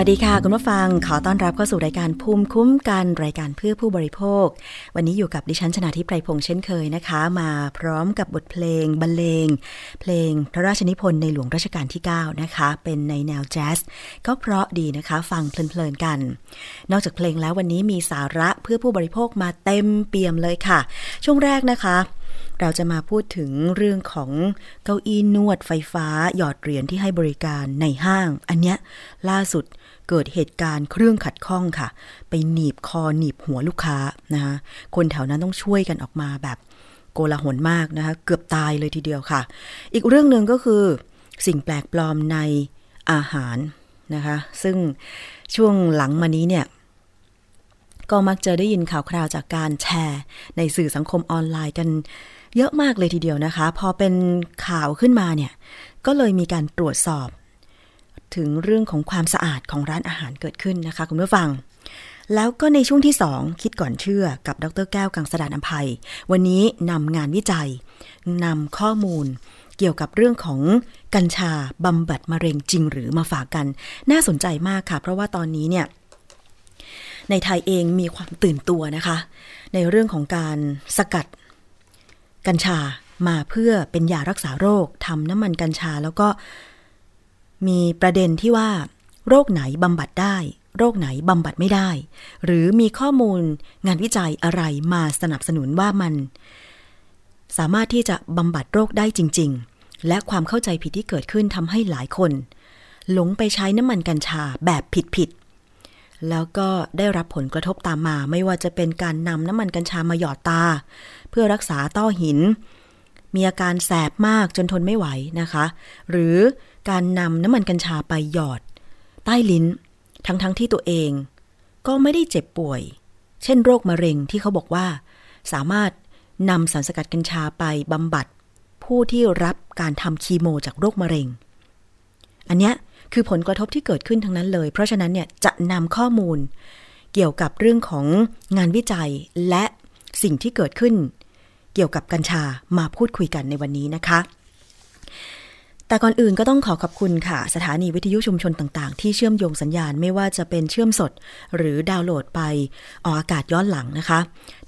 วัสดีค่ะ คุณผู้ฟังขอต้อนรับเข้าสู่รายการภูมิคุ้มกันรายการเพื่อผู้บริโภค วันนี้อยู่กับดิฉันชนาทิพไพรพงษ์เช่นเคยนะคะ มาพร้อมกับบทเพลงบรรเลง เพลงพระราชนิพนธ์ในหลวงรัชกาลที่ 9 นะคะ เป็นในแนวแจ๊สก็เพราะดีนะคะ ฟังเพลินๆกัน นอกจากเพลงแล้ววันนี้มีสาระเพื่อผู้บริโภคมาเต็มเปี่ยมเลยค่ะ ช่วงแรกนะคะเราจะมาพูดถึงเรื่องของเก้าอี้นวดไฟฟ้า หยอดเหรียญที่ให้บริการในห้าง อันเนี้ยล่าสุด เกิดเหตุการณ์เครื่องขัดข้องค่ะ ไปหนีบคอหนีบหัวลูกค้านะคะคนแถวนั้นต้องช่วยกันออกมาแบบโกลาหลมากนะคะเกือบตายเลยทีเดียวค่ะ อีกเรื่องหนึ่งก็คือ สิ่งแปลกปลอมในอาหารนะคะ ซึ่งช่วงหลังมานี้เนี่ยก็มักจะได้ยินข่าวคราวจากการแชร์ ในสื่อสังคมออนไลน์กันเยอะมากเลยทีเดียวนะคะ พอเป็นข่าวขึ้นมาเนี่ย ก็เลยมีการตรวจสอบ ถึงเรื่องของความสะอาดของร้านอาหารเกิดขึ้นนะคะ คุณผู้ฟัง แล้วก็ในช่วงที่ 2 คิดก่อนเชื่อกับดรแก้วกังสดานอภัย วันนี้นำงานวิจัยนำข้อมูลเกี่ยวกับเรื่องของกัญชาบำบัดมะเร็งจริงหรือมาฝากกัน น่าสนใจมากค่ะ เพราะว่าตอนนี้เนี่ยในไทยเองมีความตื่นตัวนะคะ ในเรื่องของการสกัดกัญชามาเพื่อเป็นยารักษาโรคทำน้ำมันกัญชาแล้วก็ มีประเด็นที่ว่า โรคไหนบำบัดได้ โรคไหนบำบัดไม่ได้ หรือมีข้อมูลงานวิจัยอะไรมาสนับสนุนว่ามัน สามารถที่จะบำบัดโรคได้จริง ๆ และความเข้าใจผิดที่เกิดขึ้นทำให้หลายคน หลงไปใช้น้ำมันกัญชาแบบผิดๆแล้วก็ได้รับผลกระทบตามมา ไม่ว่าจะเป็นการนำน้ำมันกัญชามาหยอดตา เพื่อรักษาต้อหินมีอาการแสบมากจนทนไม่ไหวนะคะ หรือ การนำน้ำมันกัญชาไปหยอด ใต้ลิ้น ทั้งๆทที่ตัวเอง ก็ไม่ได้เจ็บป่วย เช่นโรคมะเร็งที่เขาบอกว่า สามารถนำสารสกัดกัญชาไปบำบัด ผู้ที่รับการทำคีโมจากโรคมะเร็ง อันนี้คือผลกระทบที่เกิดขึ้นทั้งนั้นเลย เพราะฉะนั้นเนี่ยจะนำข้อมูล เกี่ยวกับเรื่องของงานวิจัยและสิ่งที่เกิดขึ้น เกี่ยวกับกัญชามาพูดคุยกันในวันนี้นะคะ แต่ก่อนอื่นก็ต้องขอขอบคุณค่ะ สถานีวิทยุชุมชนต่างๆ ที่เชื่อมโยงสัญญาณไม่ว่าจะเป็นเชื่อมสด หรือดาวน์โหลดไปออกอากาศย้อนหลังนะคะ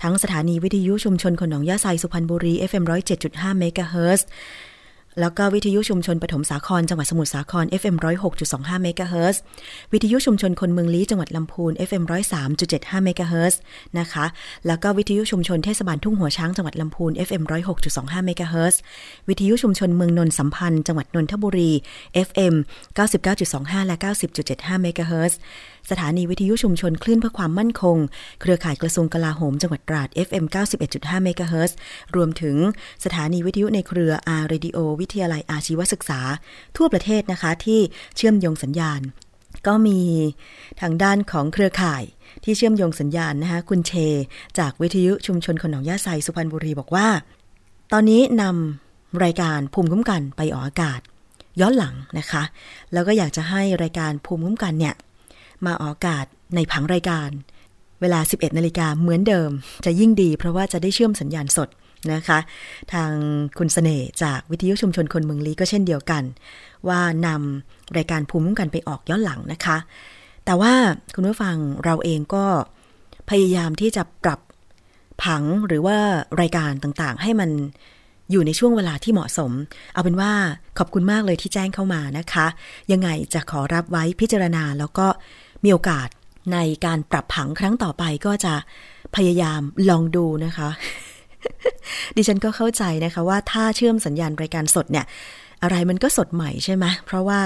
ทั้งสถานีวิทยุชุมชนคนหนองยาไซสุพรรณบุรี FM 107.5เมกะเฮิรตซ์ แล้วก็วิทยุชุมชนปฐมสาครจังหวัดสมุทรสาคร FM 106.25เมกะเฮิรตซ์วิทยุชุมชนคนเมืองลี้จังหวัดลำพูน FM 103.75เมกะเฮิรตซ์นะคะ แล้วก็วิทยุชุมชนเทศบาลทุ่งหัวช้างจังหวัดลำพูน FM 106.25เมกะเฮิรตซ์วิทยุชุมชนเมืองนนสัมพันธ์จังหวัดนนทบุรี FM 99.25 และ 90.75เมกะเฮิรตซ์สถานีวิทยุชุมชนคลื่นเพื่อความมั่นคง เครือข่ายกระทรวงกลาโหมจังหวัดตราด FM 91.5เมกะเฮิรตซ์รวมถึงสถานีวิทยุในเครืออาร์เรดิโอวิทยาลัยอาชีวศึกษา ทั่วประเทศนะคะที่เชื่อมโยงสัญญาณ ก็มีทางด้านของเครือข่ายที่เชื่อมโยงสัญญาณนะคะคุณเช จากวิทยุชุมชนคนหนองยาไซสุพรรณบุรีบอกว่า ตอนนี้นำรายการภูมิคุ้มกันไปออกอากาศ ย้อนหลังนะคะ แล้วก็อยากจะให้รายการภูมิคุ้มกันเนี่ย มาออกอากาศในผังรายการ เวลา 11นาฬิกาเหมือนเดิม จะยิ่งดีเพราะว่าจะได้เชื่อมสัญญาณสดนะคะ ทางคุณสเสน่ห์จากวิทยุชุมชนคนเมืองลีก็เช่นเดียวกัน ว่านำรายการภูมิคุ้มกันไปออกย้อนหลังนะคะ แต่ว่าคุณผู้ฟังเราเองก็พยายามที่จะปรับผังหรือว่ารายการต่างๆ ให้มันอยู่ในช่วงเวลาที่เหมาะสม เอาเป็นว่าขอบคุณมากเลยที่แจ้งเข้ามานะคะ ยังไงจะขอรับไว้พิจารณาแล้วก็ มีโอกาสในการปรับผังครั้งต่อไปก็จะพยายามลองดูนะคะ ดิฉันก็เข้าใจนะคะว่าถ้าเชื่อมสัญญาณรายการสดเนี่ย อะไรมันก็สดใหม่ใช่ไหมเพราะว่า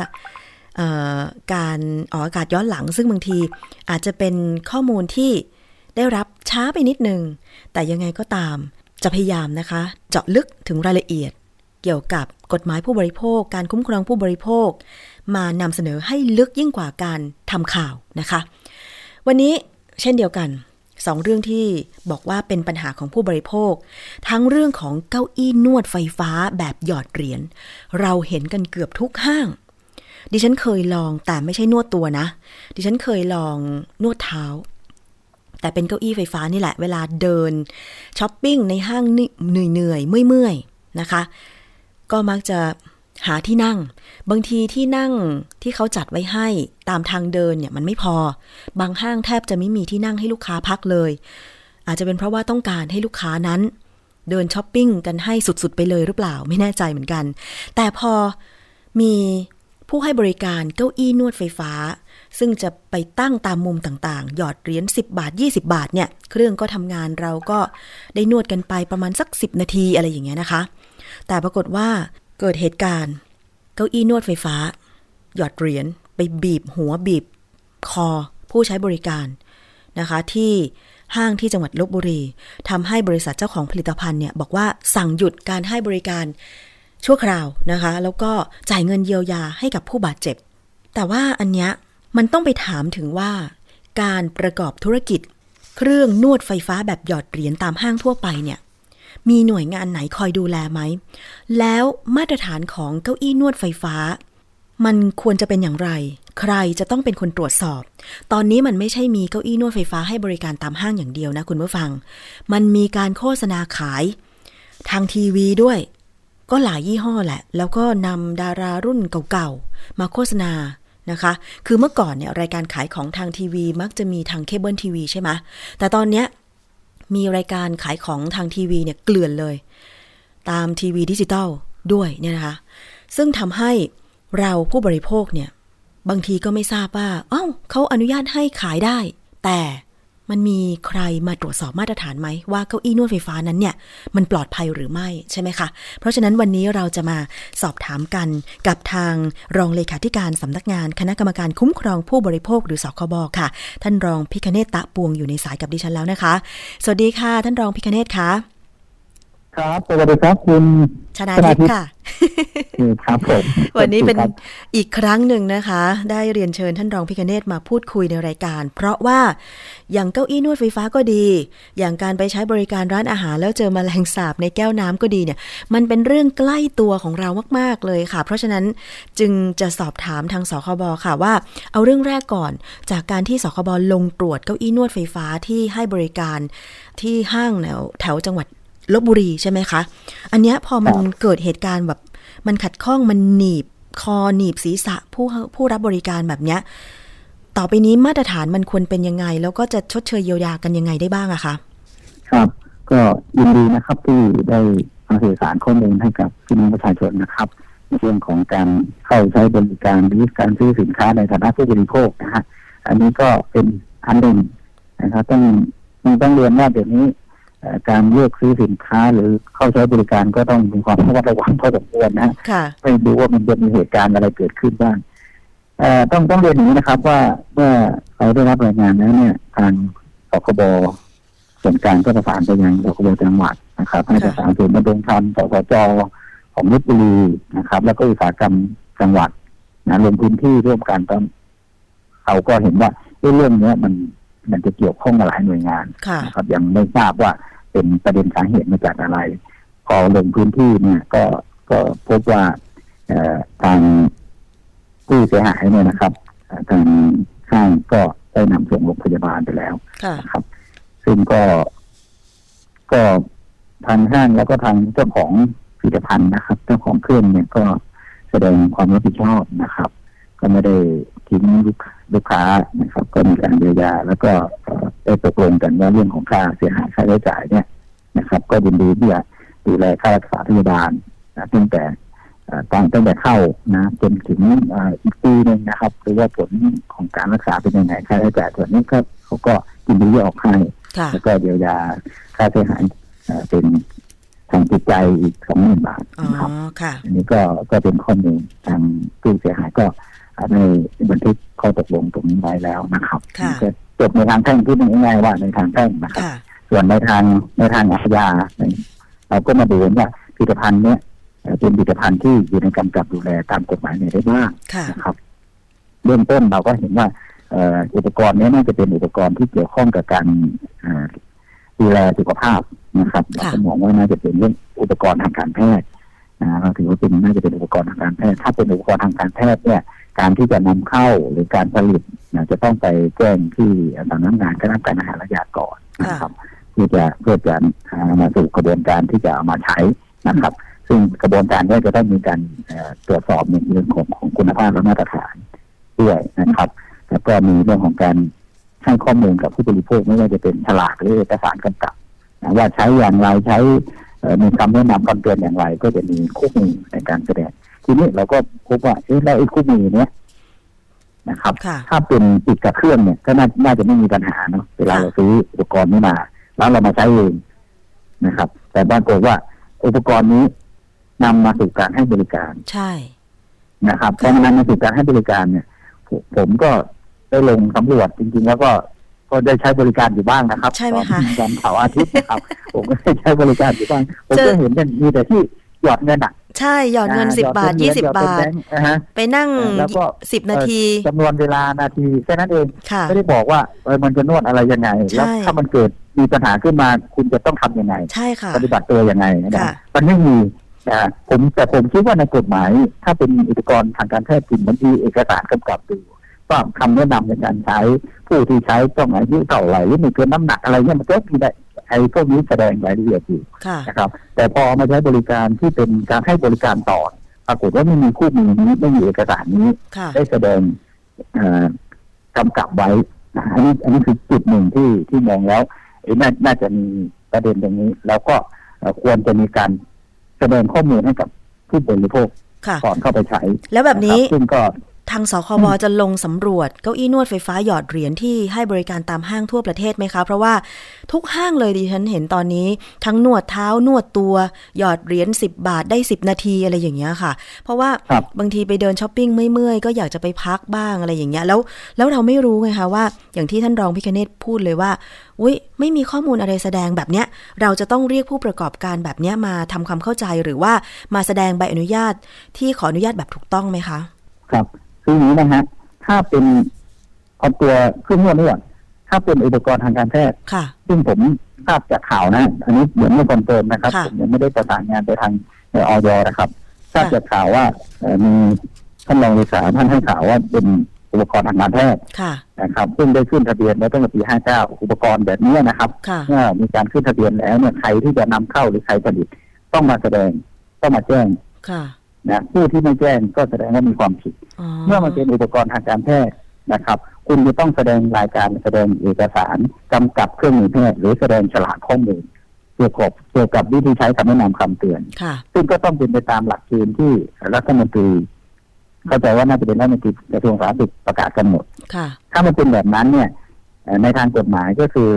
การออกอากาศย้อนหลังซึ่งบางทีอาจจะเป็นข้อมูลที่ได้รับช้าไปนิดนึง แต่ยังไงก็ตามจะพยายามนะคะ เจาะลึกถึงรายละเอียด เกี่ยวกับกฎหมายผู้บริโภค การคุ้มครองผู้บริโภค มานำเสนอให้ลึกยิ่งกว่าการทำข่าวนะคะ วันนี้เช่นเดียวกันสองเรื่องที่บอกว่าเป็นปัญหาของผู้บริโภค ทั้งเรื่องของเก้าอี้นวดไฟฟ้าแบบหยอดเหรียญเราเห็นกันเกือบทุกห้าง ดิฉันเคยลองแต่ไม่ใช่นวดตัวนะ ดิฉันเคยลองนวดเท้า แต่เป็นเก้าอี้ไฟฟ้านี่แหละ เวลาเดินช้อปปิ้งในห้างเหนื่อยเหนื่อยเมื่อยๆนะคะ ก็มักจะ หาที่นั่ง บางทีที่นั่งที่เขาจัดไว้ให้ตามทางเดินเนี่ยมันไม่พอ บางห้างแทบจะไม่มีที่นั่งให้ลูกค้าพักเลย อาจจะเป็นเพราะว่าต้องการให้ลูกค้านั้น เดินช้อปปิ้งกันให้สุดๆ ไปเลยหรือเปล่าไม่แน่ใจเหมือนกัน แต่พอมีผู้ให้บริการเก้าอี้นวดไฟฟ้า ซึ่งจะไปตั้งตามมุมต่างๆ หยอดเหรียญ10 บาท 20 บาทเนี่ย เครื่องก็ทำงานเราก็ได้นวดกันไปประมาณสัก 10 นาทีอะไรอย่างเงี้ยนะคะ แต่ปรากฏว่า เกิดเหตุการณ์ เก้าอี้นวดไฟฟ้า หยอดเหรียญไปบีบหัวบีบ คอผู้ใช้บริการนะคะ ที่ห้างที่จังหวัดลบบุรีทำให้บริษัทเจ้าของผลิตภัณฑ์เนี่ยบอกว่าสั่งหยุดการให้บริการชั่วคราวนะคะ แล้วก็จ่ายเงินเยียวยาให้กับผู้บาดเจ็บ แต่ว่าอันเนี้ยมันต้องไปถามถึงว่า การประกอบธุรกิจ เครื่องนวดไฟฟ้าแบบหยอดเหรียญตามห้างทั่วไปเนี่ย มีหน่วยงานไหนคอยดูแลไหม แล้วมาตรฐานของเก้าอี้นวดไฟฟ้า มันควรจะเป็นอย่างไร ใครจะต้องเป็นคนตรวจสอบ ตอนนี้มันไม่ใช่มีเก้าอี้นวดไฟฟ้าให้บริการตามห้างอย่างเดียวนะคุณผู้ฟัง มันมีการโฆษณาขาย ทางทีวีด้วย ก็หลายยี่ห้อแหละ แล้วก็นำดารารุ่นเก่าๆมาโฆษณานะคะ คือเมื่อก่อนเนี่ยรายการขายของทางทีวีมักจะมีทางเคเบิลทีวีใช่ไหมแต่ตอนเนี้ย มีรายการขายของทางทีวีเนี่ยเกลื่อนเลย ตามทีวีดิจิตอลด้วยเนี่ยนะคะ ซึ่งทำให้เราผู้บริโภคเนี่ย บางทีก็ไม่ทราบว่า เอ้าเขาอนุญาตให้ขายได้ แต่ มันมีใครมาตรวจสอบมาตรฐานไหมว่าเก้าอี้นวดไฟฟ้านั้นเนี่ยมันปลอดภัยหรือไม่ใช่ไหมคะเพราะฉะนั้นวันนี้เราจะมาสอบถามกันกับทางรองเลขาธิการสำนักงานคณะกรรมการคุ้มครองผู้บริโภคหรือสคบค่ะ ท่านรองพิคเนตตะปวงอยู่ในสายกับดิฉันแล้วนะคะ สวัสดีค่ะ ท่านรองพิคเนตค่ะ ครับสวัสดีครับคุณชนาทิพย์ค่ะครับผมวันนี้เป็นครับอีกครั้งหนึ่งนะคะ ได้เรียนเชิญท่านรองพิคเนตมาพูดคุยในรายการ เพราะว่าอย่างเก้าอี้นวดไฟฟ้าก็ดี อย่างการไปใช้บริการร้านอาหารแล้วเจอมแมลงสาบในแก้วน้ำก็ดีเนี่ย มันเป็นเรื่องใกล้ตัวของเรามากๆเลยค่ะ เพราะฉะนั้นจึงจะสอบถามทางสคบค่ะว่า เอาเรื่องแรกก่อน จากการที่สคบลงตรวจเก้าอี้นวดไฟฟ้าที่ให้บริการที่ห้างแถวแถวจังหวัด ลบบุรีใช่ไหมคะ อันเนี้ยพอมันเกิดเหตุการณ์แบบมันขัดข้องมันหนีบคอหนีบศีรษะผู้ผู้รับบริการแบบเนี้ย ต่อไปนี้มาตรฐานมันควรเป็นยังไง แล้วก็จะชดเชยเยียวยากันยังไงได้บ้างอะคะ ครับ ก็ยินดีนะครับที่ได้มาสื่อสารข้อมูลให้กับพี่น้องประชาชนนะครับในเรื่องของการเข้าใช้บริการหรือการซื้อสินค้าในฐานะผู้บริโภคนะฮะอันนี้ก็เป็นอันหนึ่งนะครับต้องต้องต้องเรียนว่าเดี๋ยวนี้เอ่อ การเลือกซื้อสินค้าหรือเข้าใช้บริการก็ต้องมีความระมัดระวังพอสมควรนะฮะค่ะไม่รู้ว่ามันจะมีเหตุการณ์อะไรเกิดขึ้นบ้างเอ่อต้องต้องเรียนอย่างนี้นะครับ ว่าเมื่อเราได้รับรายงานแล้วเนี่ยทางสคบส่วนกลางก็ประสานไปยังสคบจังหวัดนะครับให้ประสานส่วนย์ดำรงธรรมสสจของลบบุรีนะครับ แล้วก็อุตสาหกรรมจังหวัดนะลงพื้นที่ร่วมกันตอนเขาก็เห็นว่าเอ้เรื่องเนี้ยมันมันจะเกี่ยวข้องกับหลายหน่วยงานค่ะนะครับยังไม่ทราบว่า เป็นประเด็นสาเหตุมาจากอะไร พอลงพื้นที่เนี่ยก็ก็พบว่าเอ่อทางผู้เสียหายเนี่ยนะครับเอ่อทางห้างก็ได้นำส่งโรงพยาบาลไปแล้วค่ะนะครับ ซึ่งก็ ก็ทางห้างแล้วก็ทางเจ้าของผลิตภัณฑ์นะครับ เจ้าของเครื่องเนี่ยก็แสดงความรับผิดชอบนะครับ ก็ไม่ได้ ทิ้งลูกลูกค้านะครับ ก็มีการเยียวยา แล้วก็เอ่อได้ตกลงกันว่าเรื่องของค่าเสียหายค่าใช้จ่ายเนี่ยนะครับ ก็ยินดีที่จะดูแลค่ารักษาพยาบาลนะตั้งแต่เอ่อตั้งตั้งแต่เข้านะจนถึงเอ่ออีกปีหนึ่งนะครับหรือว่าผลของการรักษาเป็นยังไงค่าใช้จ่ายส่วนนี้ก็เขาก็ยินดีที่ออกให้ค่ะแล้วก็เยียวยาค่าเสียหายเอ่อเป็นทางจิตใจอีกสองหมื่นบาทอ๋อนะครับค่ะอันนี้ก็ก็เป็นข้อมูลทางผู้เสียหายก็ ในบันทึกข้อตกลงตรงนี้ไว้แล้วนะครับค่ะก็จบในทางแพ่งที่นึงง่ายๆว่าในทางแพ่งนะครับค่ะส่วนในทางในทางอาญาเราก็มาดูว่าผลิตภัณฑ์เนี้ยเอ่อเป็นผลิตภัณฑ์ที่อยู่ในกำกับดูแลตามกฎหมายไหนได้บ้างค่ะนะครับเบื้องต้นเราก็เห็นว่าเอ่ออุปกรณ์เนี้น่าจะเป็นอุปกรณ์ที่เกี่ยวข้องกับการเอ่อดูแลสุขภาพนะครับเราก็มองว่าน่าจะเป็นเรื่องอุปกรณ์ทางการแพทย์นะเราถือว่าเป็นน่าจะเป็นอุปกรณ์ทางการแพทย์ ถ้าเป็นอุปกรณ์ทางการแพทย์เนี่ย การที่จะนำเข้าหรือการผลิตนะจะต้องไปแจ้งที่สำนักงานคณะกรรมการอาหารและยาก่อนนะครับเพื่อจะเพื่อจะเอามาสู่กระบวนการที่จะเอามาใช้นะครับซึ่งซึ่งกระบวนการนี้จะต้องมีการตรวจสอบในเรื่องของของคุณภาพและมาตรฐานด้วยนะครับ แล้วก็มีเรื่องของการให้ข้อมูลกับผู้บริโภคไม่ว่าจะเป็นฉลากหรือเอกสารกำกับว่าใช้อย่างไรใช้มีคำแนะนำคำเตือนอย่างไร ก็จะมีคู่มือในการแสดง ทีนี้เราก็พบว่าเอ๊ะแล้วไอ้คู่มือเนี้ยนะครับ ถ้าเป็นติดกับเครื่องเนี่ย ก็น่าจะไม่มีปัญหาเนาะเวลาเราซื้ออุปกรณ์นี้มา แล้วเรามาใช้เองนะครับ แต่บางคนว่าอุปกรณ์นี้นำมาสู่การให้บริการ ใช่นะครับพอมันนำมาสู่การให้บริการเนี่ย ผมก็ได้ลงสำรวจจริง ๆ แล้วก็ก็ได้ใช้บริการอยู่บ้างนะครับใช่ไหมคะวันเสาร์อาทิตย์นะครับ ผมก็ได้ใช้บริการอยู่บ้างผมก็เห็นเป็นมีแต่ที่หยอดเงินอะ ใช่ หยอดเงินสิบบาทยี่สิบบาท ไปนั่งแล้วก็สิบนาทีจำนวนเวลานาทีแค่นั้นเอง ไม่ได้บอกว่าเออมันจะนวดอะไรยังไง แล้วถ้ามันเกิดมีปัญหาขึ้นมาคุณจะต้องทํำยังไง ใช่ค่ะ ปฏิบัติตัวยังไงนะมันไม่มีนะผมแต่ผมคิดว่าในกฎหมาย ถ้าเป็นอุปกรณ์ทางการแพทย์จริงมันมีเอกสารกำกับดูก็คำแนะนำในการใช้ผู้ที่ใช้ต้องอายุเท่าไหร่หรือมีเกินน้ำหนักอะไรเนี่ยมันก็มีได้ไอ้พวกนี้แสดงรายละเอียดอยู่นะครับ แต่พอมาใช้บริการที่เป็นการให้บริการต่อ ปรากฏว่าไม่มีคู่มือนี้ไม่มีเอกสารนี้ ได้แสดงกำกับไว้อันนี้อันนี้คือจุดหนึ่งที่ที่มองแล้วน่าน่าจะมีประเด็นตรงนี้ แล้วก็ควรจะมีการแสดงข้อมูลให้กับผู้บริโภคก่อนเข้าไปใช้ แล้วแบบนี้ซึ่งก็ ทางสคบจะลงสำรวจเก้าอี้นวดไฟฟ้าหยอดเหรียญที่ให้บริการตามห้างทั่วประเทศไหมคะ เพราะว่าทุกห้างเลยดิฉันเห็นตอนนี้ ทั้งนวดเท้านวดตัว หยอดเหรียญ10 บาทได้ 10 นาทีอะไรอย่างเงี้ยค่ะ เพราะว่าบางทีไปเดินช้อปปิ้งเมื่อยๆก็อยากจะไปพักบ้างอะไรอย่างเงี้ยแล้ว แล้วเราไม่รู้ไงคะว่า อย่างที่ท่านรองพิคเนตพูดเลยว่าอุ้ยไม่มีข้อมูลอะไรแสดงแบบเนี้ย เราจะต้องเรียกผู้ประกอบการแบบเนี้ยมาทำความเข้าใจหรือว่ามาแสดงใบอนุญาตที่ขออนุญาตแบบถูกต้องไหมคะ ครับ คืออย่างนี้นะฮะถ้าเป็นเอาตัวเครื่องนวดนี่ก่อนถ้าเป็นอุปกรณ์ทางการแพทย์ซึ่งผมทราบจากข่าวนะอันนี้เหมือนไม่ confirm นะครับผมยังไม่ได้ประสานงานไปทางออยนะครับทราบจากข่าวว่ามีท่านรองเลขาท่านให้ข่าวว่าเป็นอุปกรณ์ทางการแพทย์นะครับ ซึ่งได้ขึ้นทะเบียนไว้ตั้งแต่ปี 59 อุปกรณ์แบบนี้นะครับเมื่อมีการขึ้นทะเบียนแล้วเนี่ยใครที่จะนำเข้าหรือใครผลิตต้องมาแสดงต้องมาแจ้ง นะผู้ที่ไม่แจ้งก็แสดงว่ามีความผิด เมื่อมันเป็นอุปกรณ์ทางการแพทย์นะครับ คุณจะต้องแสดงรายการแสดงเอกสารกำกับเครื่องมือแพทย์หรือแสดงฉลากข้อมูลเกี่ยวกับเกี่ยวกับวิธีใช้คำแนะนำคำเตือน ซึ่งก็ต้องเป็นไปตามหลักเกณฑ์ที่รัฐมนตรีเข้าใจว่าน่าจะเป็นรัฐมนตรีกระทรวงสาธารณสุขประกาศกำหนดถ้ามันเป็นแบบนั้นเนี่ย ในทางกฎหมายก็คือ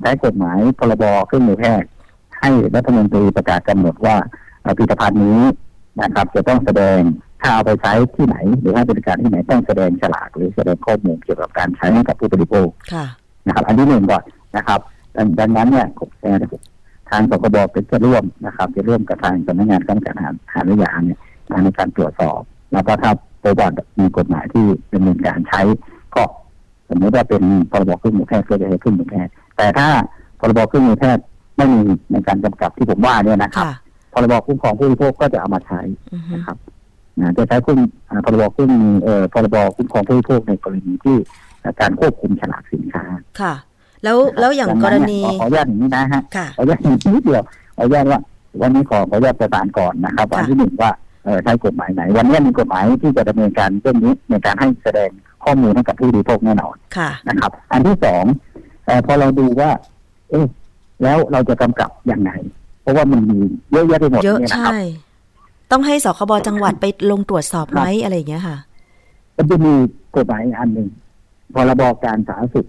ใช้กฎหมายพรบเครื่องมือแพทย์ให้รัฐมนตรีประกาศกำหนดว่าผลิตภัณฑ์นี้ นะครับ จะต้องแสดงถ้าเอาไปใช้ที่ไหน หรือให้บริการที่ไหนต้องแสดงฉลากหรือแสดงข้อมูลเกี่ยวกับการใช้ให้กับผู้บริโภคนะครับ อันที่หนึ่งก่อนนะครับดังนั้นเนี่ยทางสกบเป็นจะร่วมนะครับ จะร่วมกับทางสำนักงานการการหารหารยาเนี่ยในการตรวจสอบ แล้วก็ถ้าปรบมีกฎหมายที่ดำเนินการใช้ก็สมมติว่าเป็นพรบเครื่องมือแพทย์ก็จะให้เครื่องมือแพทย์แต่ถ้าพรบเครื่องมือแพทย์ไม่มีในการกำกับที่ผมว่าเนี่ยนะครับ พรบคุ้มครองผู้บริโภคก็จะเอามาใช้นะครับนะจะใช้คุ้มพรบคุ้มเอ่อพรบคุ้มครองผู้บริโภคในกรณีที่การควบคุมฉลากสินค้าค่ะ แล้วแล้วอย่างกรณีขออนุญาตอย่างนี้นะฮะขออนุญาตนิดเดียวขออนุญาตว่าวันนี้ขอขออนุญาตประสานก่อนนะครับวันที่หนึ่งว่าเออใช้กฎหมายไหน วันนี้มีกฎหมายที่จะดำเนินการเรื่องนี้ในการให้แสดงข้อมูลให้กับผู้บริโภคแน่นอนนะครับ อันที่สองพอเราดูว่า เอ๊ะแล้วเราจะกำกับอย่างไร เพราะว่ามันมีเยอะแยะไปหมดเนี่ยนะครับต้องให้สคบจังหวัดไปลงตรวจสอบไหมอะไรอย่างเงี้ยค่ะมันจะมีกฎหมายอันหนึ่งพรบการสาธารณสุข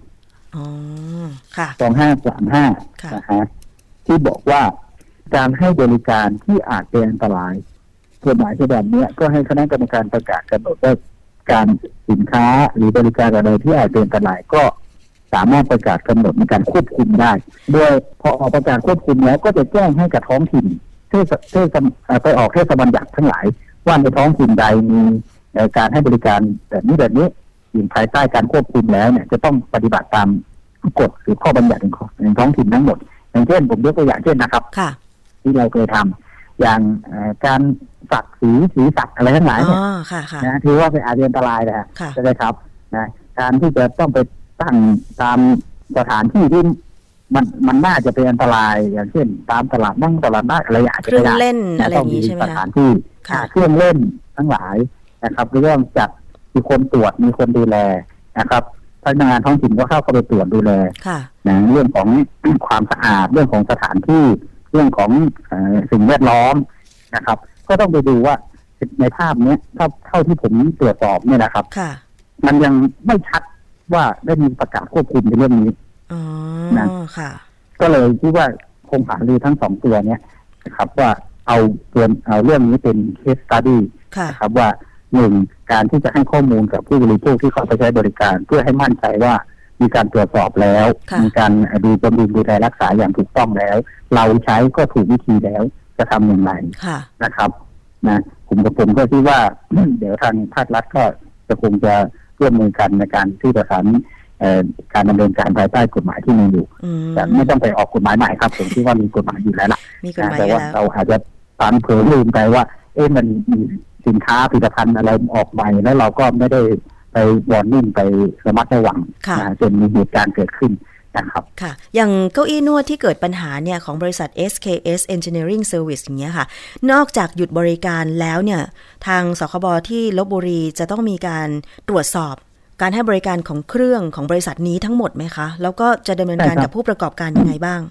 สองห้าสามห้านะฮะที่บอกว่าการให้บริการที่อาจเป็นอันตรายกฎหมายฉบับนี้ก็ให้คณะกรรมการประกาศกำหนดว่าการสินค้าหรือบริการอะไรที่อาจเป็นอันตรายก็ สามารถประกาศกำหนดในการควบคุมได้ โดยพอออกประกาศควบคุมแล้วก็จะแจ้งให้กับท้องถิ่นเทศเทศไปออกเทศบัญญัติทั้งหลาย ว่าในท้องถิ่นใดมีการให้บริการแบบนี้แบบนี้อยู่ภายใต้การควบคุมแล้วเนี่ยจะต้องปฏิบัติตามกฎหรือข้อบัญญัติในท้องถิ่นทั้งหมด อย่างเช่นผมยกตัวอย่างเช่นนะครับที่เราเคยทำอย่างการสักสีสีสักอะไรทั้งหลายเนี่ยนะถือว่าเป็นอาชญาอันตรายนะใช่ไหมครับนะการที่จะต้องไป ตั้งตามสถานที่ที่มันมันน่าจะเป็นอันตรายอย่างเช่น ตามตลาดนั่งตลาดนัดอะไรอาจเคจะรื่อไม่งได้เล่นอะไรอต้อย่างนี้มีใช่ไหมสคะถานที่ค่ะเครื่องเล่นทั้งหลายนะครับเรื่องจัดมีคนตรวจมีคนดูแลนะครับพนักงานท้องถิ่นก็เข้าเข้าไปตรวจดูแลค่ะนะเรื่องของความสะอาดเรื่องของสถานที่ เรื่องของเออสิ่งแวดล้อมนะครับ ก็ต้องไปดูว่าในภาพเนี้ยเท่าเท่าที่ผมตรวจสอบเนี่ยนะครับค่ะมันยังไม่ชัด ว่าได้มีประกาศควบคุมในเรื่องนี้อ๋อนะค่ะ ก็เลยคิดว่าคงหารือทั้งสองตัวเนี้ยนะครับ ว่าเอาตัวเอาเรื่องนี้เป็นเคสตัดดี้ค่ะนะครับว่าหนึ่งการที่จะให้ข้อมูลกับผู้บริโภคที่เขาไปใช้บริการ เพื่อให้มั่นใจว่ามีการตรวจสอบแล้วค่ะมีการดูบำรุงดูแลรักษาอย่างถูกต้องแล้ว เราใช้ก็ถูกวิธีแล้วจะทำอย่างไรค่ะนะครับนะผมกับผมก็คิดว่า เดี๋ยวทางภาครัฐก็จะคงจะ ร่วมมือกันในการที่ประสานเอ่อการดำเนินการภายใต้กฎหมายที่มีอยู่อืมแต่ไม่ต้องไปออกกฎหมายใหม่ครับผมคิดว่ามีกฎหมายอยู่แล้วล่ะมีกฎหนะมายแต่อยู่ว่าแล้วเราอาจจะตันเผลอลืมไปว่า เอ๊ะมันมีสินค้าผลิตภัณฑ์อะไรออกใหม่แล้วเราก็ไม่ได้ไปวอร์นิ่งไประมัดระวังค่ะนะจนมีเหตุการณ์เกิดขึ้น นะครับค่ะ อย่างเก้าอี้นวดที่เกิดปัญหาเนี่ยของบริษัท SKS Engineering Service อย่างเงี้ยค่ะ นอกจากหยุดบริการแล้วเนี่ย ทางสคบที่ลบบุรีจะต้องมีการตรวจสอบการให้บริการของเครื่องของบริษัทนี้ทั้งหมดไหมคะ แล้วก็จะดำเนินการใช่ครับกับผู้ประกอบการยังไงบ้าง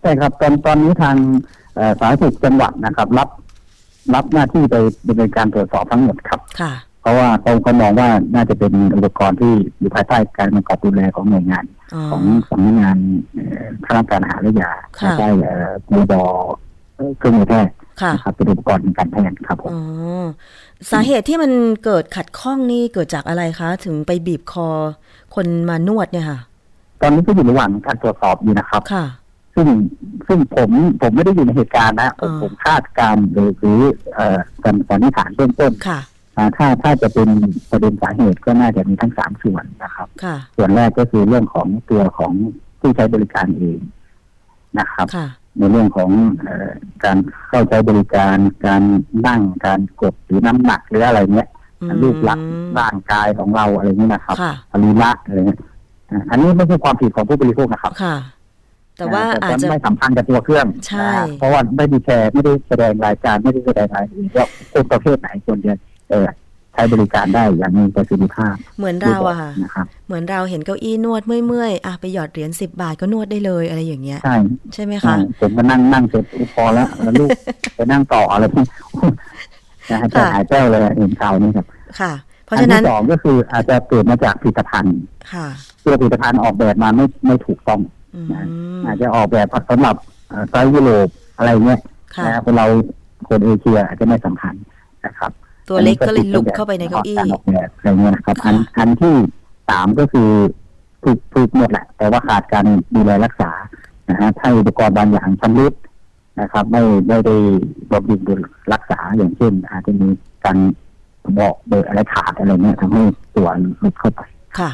ใช่ครับตอนตอนนี้ทางเอ่อสาธารณสุขจังหวัดนะครับ รับ รับหน้าที่ไปดำเนินการตรวจสอบทั้งหมดครับค่ะ เพราะว่าเขาเขามองว่าน่าจะเป็นอุปกรณ์ที่อยู่ภายใต้การกำกับดูแลของหน่วยงานอ๋อของสำนักงานเอ่อคณะกรรมการอาหารและยาค่ะภายใต้เอ่อพรบเอ่อเครื่องมือแพทย์ค่ะนะครับเป็นอุปกรณ์ทางการแพทย์ครับผมอ๋อสาเหตุที่มันเกิดขัดข้องนี่เกิดจากอะไรคะ ถึงไปบีบคอคนมานวดเนี่ยค่ะ ตอนนี้ก็อยู่ระหว่างการตรวจสอบอยู่นะครับค่ะซึ่งซึ่งผมผมไม่ได้อยู่ในเหตุการณ์นะ ผมอ่าผมคาดการณ์หรือหรือเอ่อสันสันนิษฐานเบื้องต้นค่ะอ่า ถ้าถ้าจะเป็นประเด็นสาเหตุก็น่าจะมีทั้งสามส่วนนะครับค่ะส่วนแรกก็คือเรื่องของตัวของผู้ใช้บริการเองนะครับค่ะในเรื่องของเออการเข้าใช้บริการ การนั่งการกดหรือน้ำหนักหรืออะไรเนี้ยอืมรูปลักษณ์ร่างกายของเราอะไรเนี้ยนะครับค่ะอรีละอะไรเงี้ยอ่าอันนี้ไม่ใช่ความผิดของผู้บริโภคนะครับค่ะ แต่ว่าแต่อาจจะไม่สัมพันธ์กับตัวเครื่องใช่นะเพราะว่าไม่ได้แชร์ไม่ได้แสดงรายการไม่ได้แสดงรายละเอียดว่าคนประเภทไหนควรจะเออ ใช้บริการได้อย่างมีประสิทธิภาพ เหมือนเราอะค่ะนะครับเหมือนเราเห็นเก้าอี้นวดเมื่อยๆอะไปหยอดเหรียญสิบบาทก็นวดได้เลยอะไรอย่างเงี้ย ใช่ใช่ไหมใช่คะผมก็นั่งนั่งเสร็จพอแล้วแล้วลูกไปนั่งต่ออะไรพวกนะฮะจะหายแป้วเลยเห็นข่าวนี้ครับ ค่ะ เพราะฉะนั้นอัที่สองก็คืออาจจะเกิดมาจากผลิตภัณฑ์ค่ะตัวผลิตภัณฑ์ออกแบบมาไม่ไม่ถูกต้องอืมอาจจะออกแบบสำหรับเอ่อไซส์ยุโรปอะไรเงี้ยค่ะนะคนเราคนเอเชียอาจจะไม่สำคัญนะครับ ตัวเล็กก็เลยหลุดเข้าไปในเก้าอี้รออกแบบอะไรเงี้ยนะครับค่ะอันอันที่สามก็คือถูกถูกหมดแหละ แต่ว่าขาดการดูแลรักษานะฮะถ้าอุปกรณ์บางอย่างชำรุดนะครับ ไม่ไม่ได้บำรุงดูรักษาอย่างเช่น อาจจะมีการเบาะเบอร์อะไรขาดอะไรเงี้ยทำให้ตัวหลุดเข้าไปค่ะ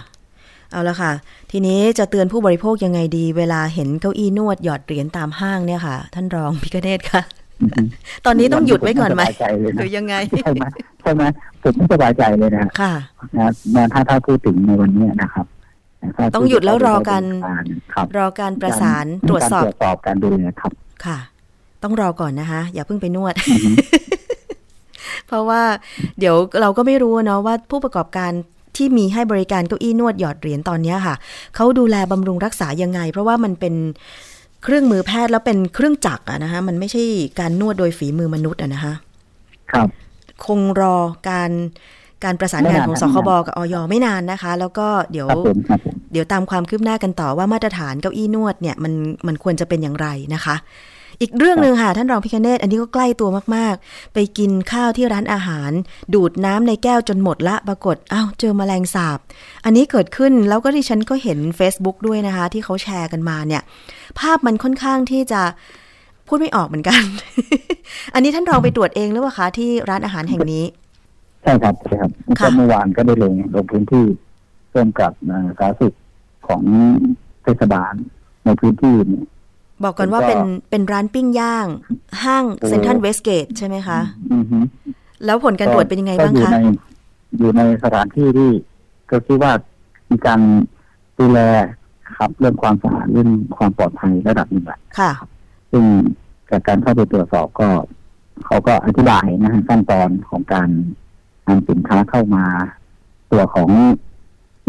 เอาละค่ะ ทีนี้จะเตือนผู้บริโภคยังไงดี เวลาเห็นเก้าอี้นวดหยอดเหรียญตามห้างเนี่ยค่ะ ท่านรองพิกเนตค่ะอือฮึ ตอนนี้ต้องหยุดไว้ก่อนไหมสบายใจเลยหนะรือยังไงใช่ไหมใช่ไหมผมไม่สบายใจเลยนะค่ะนะนะถ้าถ้าพูดถึงในวันนี้นะครับนะครับต้องหยุดแล้วรอกันครับรอการประสานตรวจสอบกาตรวจสอบการดูแลครับ ค่ะ ต้องรอก่อนนะคะอย่าเพิ่งไปนวดอือฮึเพราะว่าเดี๋ยวเราก็ไม่รู้เนาะว่าผู้ประกอบการที่มีให้บริการเก้าอี้นวดหยอดเหรียญตอนเนี้ยค่ะ เขาดูแลบำรุงรักษายังไง เพราะว่ามันเป็น เครื่องมือแพทย์แล้วเป็นเครื่องจักรอะนะคะมันไม่ใช่การนวดโดยฝีมือมนุษย์อะนะคะครับ คงรอการการประสานงานของสคบกับออยไม่นานนะคะ แล้วก็เดี๋ยวครับผมครับผมเดี๋ยวตามความคืบหน้ากันต่อว่ามาตรฐานเก้าอี้นวดเนี่ยมันมันควรจะเป็นอย่างไรนะคะ อีกเรื่องหนึ่งค่ะท่านรองพิคเนตอันนี้ก็ใกล้ตัวมากๆ ไปกินข้าวที่ร้านอาหาร ดูดน้ำในแก้วจนหมดละปรากฏอ้าวเจอแมลงสาบ อันนี้เกิดขึ้นแล้วก็ดิฉันก็เห็น Facebook ด้วยนะคะ ที่เขาแชร์กันมาเนี่ย ภาพมันค่อนข้างที่จะพูดไม่ออกเหมือนกัน อันนี้ท่านรองไปตรวจเองหรือเปล่าคะที่ร้านอาหารแห่งนี้ใช่ครับใช่ครับค่ะก็เมื่อวานก็ได้ลงลงพื้นที่ร่วมกับเอ่อสาธารณสุขของเทศบาลในพื้นที่เนี่ย บอกกันว่าก็เป็นเป็นร้านปิ้งย่าง ห้างโอ้เซ็นทรัลเวสเกตใช่ไหมคะอือฮึแล้วผลการตรวจเป็นยังไงบ้างก็อยู่คะในอยู่ในสถานที่ที่ก็คิดว่ามีการดูแลนะครับเรื่องความสะอาดเรื่องความปลอดภัยระดับหนึ่งแหละค่ะ ซึ่งจากการเข้าไปตรวจสอบก็ เขาก็อธิบายนะฮะขั้นตอนของการนำสินค้าเข้ามา ตัวของ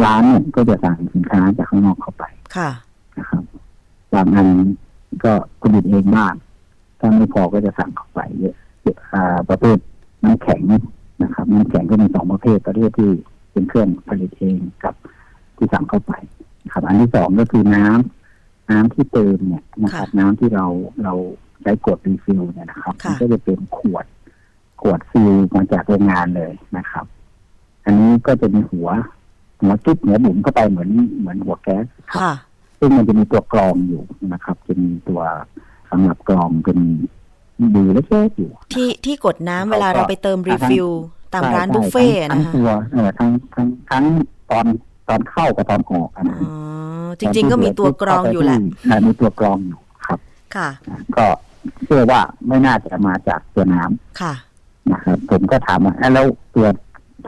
ร้านเนี่ยก็จะสั่งสินค้าจากข้างนอกเข้าไปค่ะนะครับบางอัน ก็ผลิตเองบ้างถ้าไม่พอก็จะสั่งเข้าไปเยอะอ่าประเภทน้ำแข็งนะครับน้ำแข็งก็มีสองประเภทประเภทที่เป็นเครื่องผลิตเองกับที่สั่งเข้าไปนะครับอันที่สองก็คือน้ำน้ำที่เติมเนี่ยนะครับ น้ำที่เราเราใช้กด refill เนี่ยนะครับค่ะมันก็จะเป็นขวด ขวด seal มาจากโรงงานเลยนะครับ อันนี้ก็จะมีหัวหัวจุ๊บหัวบุ๋มเข้าไปเหมือนเหมือนหัวแก๊สครับค่ะ ซึ่งมันจะมีตัวกรองอยู่นะครับ จะมีตัวสำหรับกรองเป็นรูเล็กๆอยู่ที่ที่กดน้ำเขาก็เวลาเราไปเติม refill ตามร้านใช่บุฟเฟ่ต์ทั้งนะคะทั้งตัวเออทั้งทั้งทั้งตอนตอนเข้ากับตอนออกอะนะอ๋อจริง ๆ ก็มีตัวกรองอยู่แหละอ่ามีตัวกรองอยู่ครับ ค่ะ ก็เชื่อว่าไม่น่าจะมาจากตัวน้ำค่ะนะครับผมก็ถามว่าอะแล้วตัว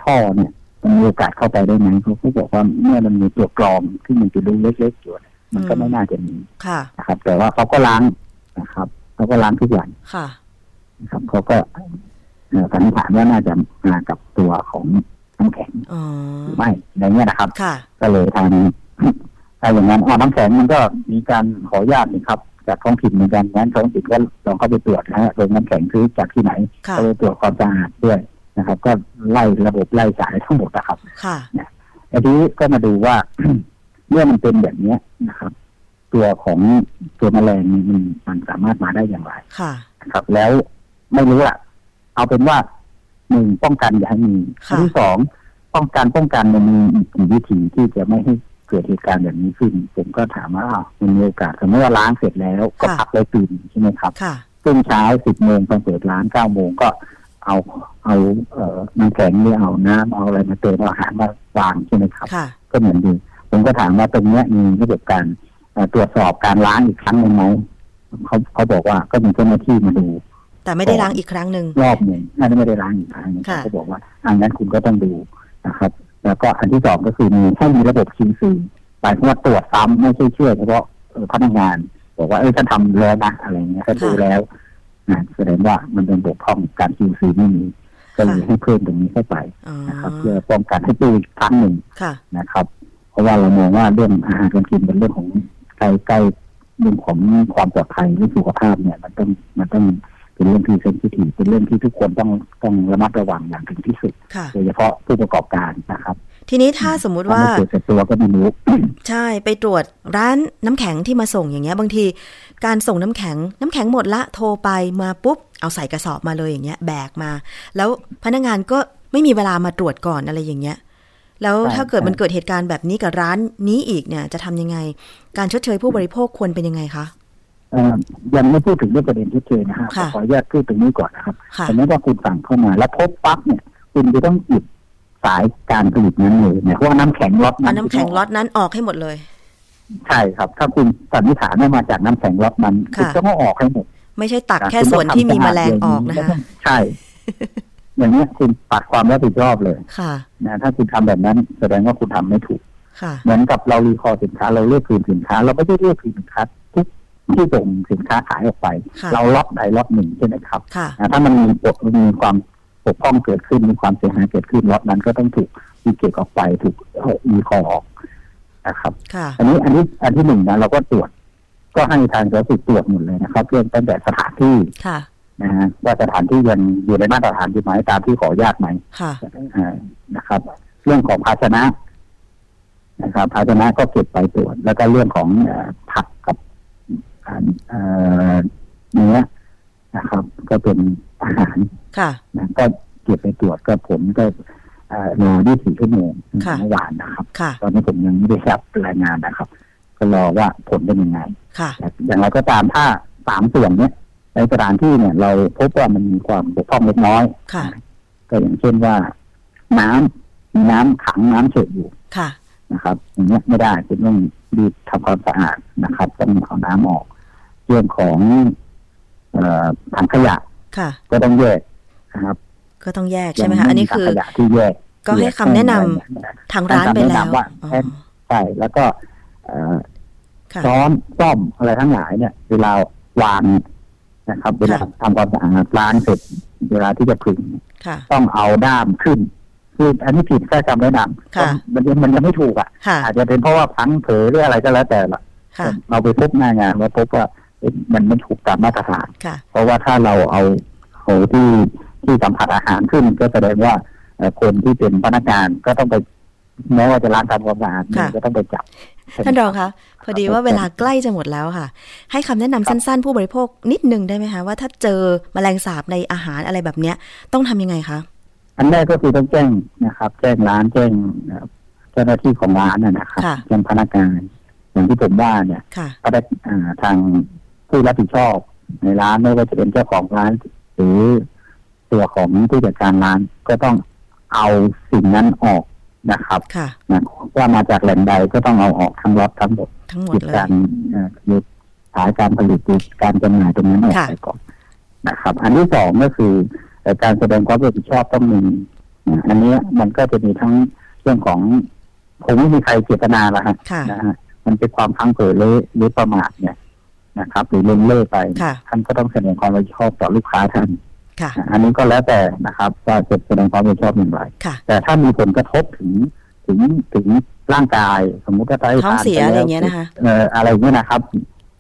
ท่อเนี่ยมันมีโอกาสเข้าไปได้ไหมเขาก็บอกว่าเมื่อมันมีตัวกรองที่มันจะดูเล็กๆอยู่เนี่ย มันก็อืมไม่น่าจะมีค่ะนะครับ แต่ว่าเขาก็ล้างนะครับเขาก็ล้างทุกวันค่ะนะครับเขาก็เอ่อสันนิษฐานว่าน่าจะมากับตัวของน้ำแข็งอ๋อหรือไม่อะไรเงี้ยนะครับค่ะก็เลยทางถ้าอย่างนั้นอ๋อน้ำแข็งมันก็มีการขออนุญาตนี่ครับ จากท้องถิ่นเหมือนกันงั้นท้องถิ่นก็ลองเข้าไปตรวจนะฮะโรงน้ำแข็งคือจากที่ไหนค่ะก็เลยตรวจความสะอาดด้วยนะครับ ก็ไล่ระบบไล่สายทั้งหมดนะครับ ค่ะทีนี้ก็มาดูว่า เมื่อมันเป็นแบบเนี้ยนะครับ ตัวของตัวแมลงนี่มันมันสามารถมาได้อย่างไรค่ะนะครับ แล้วไม่รู้อะเอาเป็นว่าหนึ่งป้องกันอย่าให้มีค่ะอันที่สองป้องกันป้องกันมันมีอีกกี่วิธีที่จะไม่ให้เกิดเหตุการณ์แบบนี้ขึ้น ผมก็ถามว่าอ้าวมันมีโอกาสสมมติว่าล้างเสร็จแล้วก็พักไว้ตื่นงใช่ไหมครับค่ะซึ่งเช้าสิบโมงตอนเปิดร้านเก้าโมงก็เอาเอาเอ่อน้ำแข็งหรือเอาน้ำเอาอะไรมาเติมเอาอาหารมาวางใช่ไหมครับค่ะก็เหมือนเดิม ผมก็ถามว่าตรงเนี้ยมีระบบการเอ่อตรวจสอบการล้างอีกครั้งหนึ่งไหมเขาเขาบอกว่าก็มีเจ้าหน้าที่มาดู แต่ไม่ได้ล้างอีกครั้งหนึ่งรอบหนึ่งน่าจะไม่ได้ล้างอีกครั้งหนึ่งค่ะเขาบอกว่าอันนั้นคุณก็ต้องดูนะครับ แล้วก็อันที่สองก็คือมีให้มีระบบ QC หมายความว่าตรวจซ้ำไม่ใช่เชื่อเฉพาะเอ่อพนักงาน บอกว่าเออฉันทำแล้วนะอะไรเงี้ยฉันดูแล้วนะแสดงว่ามันเป็นบกพร่องการ QC ไม่มีก็เลยให้เพิ่มตรงนี้เข้าไปอ๋อนะครับ เพื่อป้องกันให้ตู้อีกครั้งหนึ่งค่ะนะครับ เพราะว่าเรามองว่าเรื่องอาหารการกินเป็นเรื่องของใกล้ใกล้เรื่องของความปลอดภัยเรื่องสุขภาพเนี่ย มันต้องมันต้องเป็นเรื่องที่เซนซิทีฟเป็นเรื่องที่ทุกคนต้องต้องระมัดระวังอย่างถึงที่สุดค่ะโดยเฉพาะผู้ประกอบการนะครับ ทีนี้ถ้าสมมุติว่าถ้ไม่เกิดกับตัวก็ไม่รู้ใช่ไปตรวจร้านน้ำแข็งที่มาส่งอย่างเงี้ย บางที การส่งน้ำแข็งน้ำแข็งหมดละโทรไปมาปุ๊บเอาใส่กระสอบมาเลยอย่างเงี้ย แบกมา แล้วพนักงานก็ไม่มีเวลามาตรวจก่อนอะไรอย่างเงี้ย แล้วใช่ถ้าเกิดใช่มันเกิดเหตุการณ์แบบนี้กับร้านนี้อีกเนี่ยจะทำยังไง การชดเชยผู้บริโภคควรเป็นยังไงคะเอ่อยังไม่พูดถึงเรื่องประเด็นที่เจอนะฮะค่ะขออนุญาตพูดตรงนี้ก่อนนะครับค่ะสมมติว่าคุณสั่งเข้ามา แล้วพบปั๊บเนี่ย คุณจะต้องหยุดสายการผลิตนั้นเลยเนี่ยเพราะว่าน้ำแข็งล็อตนั้เอานน้ำแข็งล็อตนั้นออกให้หมดเลย ใช่ครับ ถ้าคุณสันนิษฐานว่ามาจากน้ำแข็งล็อตนั้นค่ะคุณต้องเอาออกให้หมดไม่ใช่ตักแค่ส่วนที่มีแมลงออกนะคะใช่ อย่างเนี้ยคุณปัดความรับผิดชอบเลยค่ะนะถ้าคุณทำแบบนั้น แสดงว่าคุณทำไม่ถูกค่ะเหมือนกับเรา recall สินค้าเราเรียกคืนสินค้า เราไม่ได้เรียกคืนสินค้าทุกที่ส่งสินค้าขายออกไปค่ะเราล็อตใดล็อตหนึ่งใช่ไหมครับค่ะนะถ้ามันมีบกมีความบกพร่องเกิดขึ้นมีความเสียหายเกิดขึ้นล็อตนั้นก็ต้องถูก reject ออกไปถูก recall ออกนะครับค่ะอันนี้อันนี้อันที่หนึ่งนะเราก็ตรวจ ก็ให้ทางสาธารณสุขตรวจหมดเลยนะครับเรื่องตั้งแต่สถานที่ค่ะ นะฮะว่าสถานที่ยังอยู่ในมาตรฐานอยู่ไหมตามที่ขออนุญาตไหมค่ะอ่านะครับ เรื่องของภาชนะนะครับภาชนะก็เก็บไปตรวจ แล้วก็เรื่องของเอ่อผักกับอ่าเอ่อเนื้อนะครับ ก็เป็นอาหารค่ะนะก็เก็บไปตรวจก็ผลก็เอ่อรอ24ชั่วโมงค่ะเมื่อวานนะครับค่ะตอนนี้ผมยังไม่ได้รับรายงานนะครับ ก็รอว่าผลเป็นยังไงค่ะอย่างไรก็ตามถ้าสามส่วนเนี้ย ในสถานที่เนี่ย เราพบว่ามันมีความบกพร่องเล็กน้อยค่ะก็อย่างเช่นว่า น้ำมีน้ำขังน้ำเฉดอยู่ค่ะนะครับ อย่างเงี้ยไม่ได้คุณต้องรีบทำความสะอาดนะครับ ต้องเอาน้ำออกเรื่องของเอ่อถังขยะค่ะ ก็ต้องแยกนะครับ ก็ต้องแยกใช่ไหมคะอันนี้คือถังขยะที่แยก ก็ให้คำแนะนำทางร้านไปแล้วว่าอ๋อแค่ใช่แล้วก็เอ่อค่ะช้อนซ่อมอะไรทั้งหลายเนี่ย เวลาวาง นะครับเวลาทำความสะอาดล้างเสร็จ เวลาที่จะผึ่งค่ะต้องเอาด้ามขึ้นคืออันนี้ผิดแค่จำไว้นค่ะำมันยังมันยังไม่ถูกอะค่ะอาจจะเป็นเพราะว่าพลังเผลอหรืออะไรก็แล้วแต่ละค่ะเราไปพบหน้างานแล้วพบว่าเอ๊ะมันไม่ถูกตามมาตรฐานค่ะเพราะว่าถ้าเราเอาเอาที่ที่สัมผัสอาหารขึ้นก็แสดงว่าเอ่อคนที่เป็นพนักงานก็ต้องไปแม้ว่าจะล้างทำความสะอาดค่ะก็ต้องไปจับท่านรองคะ พอดีว่าเวลาใกล้จะหมดแล้วค่ะ ให้คำแนะนำสั้นๆ ผู้บริโภคนิดนึงได้ไหมคะ ว่าถ้าเจอแมลงสาบในอาหารอะไรแบบเนี้ย ต้องทำยังไงคะอันแรกก็คือต้องแจ้งนะครับ แจ้งร้านแจ้งเอ่อเจ้าหน้าที่ของร้านนะนะครับค่ะแจ้งพนักงานอย่างที่ผมว่าเนี่ยค่ะก็ได้อ่าทางผู้รับผิดชอบในร้านไม่ว่าจะเป็นเจ้าของร้าน หรือตัวของผู้จัดการร้านก็ต้องเอาสิ่งนั้นออกนะครับค่ะนะว่ามาจากแหล่งใดก็ต้องเอาออกทั้งล็อตทั้งหมด ทั้งหมหยุดดเลยการเอ่อหยุดขายการผลิตหยุดการจำหน่ายตรงนั้นออกค่ะไปก่อนนะครับ อันที่สองก็คือเอ่อการแสดงความรับผิดชอบต้องมีนะอันเนี้ยมันก็จะมีทั้งเรื่องของผมไม่มีใครเจตนาละฮะค่ะนะฮะมันเป็นความพลังเผลอหรือหรือประมาทเนี่ยนะครับ หรือเล่นเล่อไปค่ะท่านก็ต้องแสดงความรับผิดชอบต่อลูกค้าท่านค่ะนะอันนี้ก็แล้วแต่นะครับว่าจะแสดงความรับผิดชอบอย่างไรค่ะแต่ถ้ามีผลกระทบถึงถึงถึง ร่างกาย สมมุติถ้าได้ท้องทานเสียปอะไรแล้วอย่างเงี้ยนะคะเอ่ออะไรเงี้ยนะครับ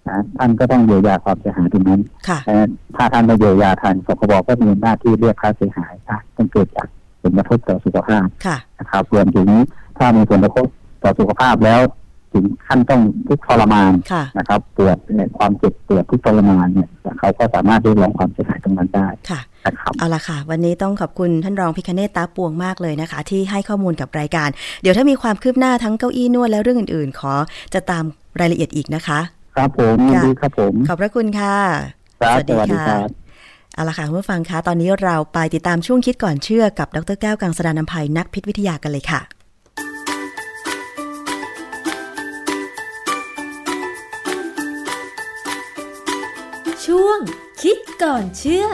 นะท่านก็ต้องเยียวยาความเสียหายตรงนั้นค่ะแต่ถ้าท่านไม่เยียวยาทันสคบก็มีหน้าที่เรียกค่าเสียหายถ้าต้องเกิดจากผลกระทบต่อสุขภาพค่ะนะครับรวมถึงถ้ามีผลกระทบต่อสุขภาพแล้ว ถึงขั้นต้องทุกข์ทรมานค่ะนะครับปวดเนี่ยความเจ็บปวดทุกข์ทรมานเนี่ยเขาก็สามารถเรียกร้องความเสียหายตรงนั้นได้ค่ะนะครับเอาละค่ะ วันนี้ต้องขอบคุณท่านรองพิคเนตตาปวงมากเลยนะคะ ที่ให้ข้อมูลกับรายการ เดี๋ยวถ้ามีความคืบหน้าทั้งเก้าอี้นวดและเรื่องอื่นๆ ขอจะตามรายละเอียดอีกนะคะ ครับผมยินดีครับผม ขอบพระคุณค่ะครับสวัสดีสวัสดีค่ะครับเอาละค่ะคุณผู้ฟังคะตอนนี้เราไปติดตามช่วงคิดก่อนเชื่อกับดรแก้วกังสดานนภัยนักพิษวิทยากันเลยค่ะ ช่วงคิดก่อนเชื่อ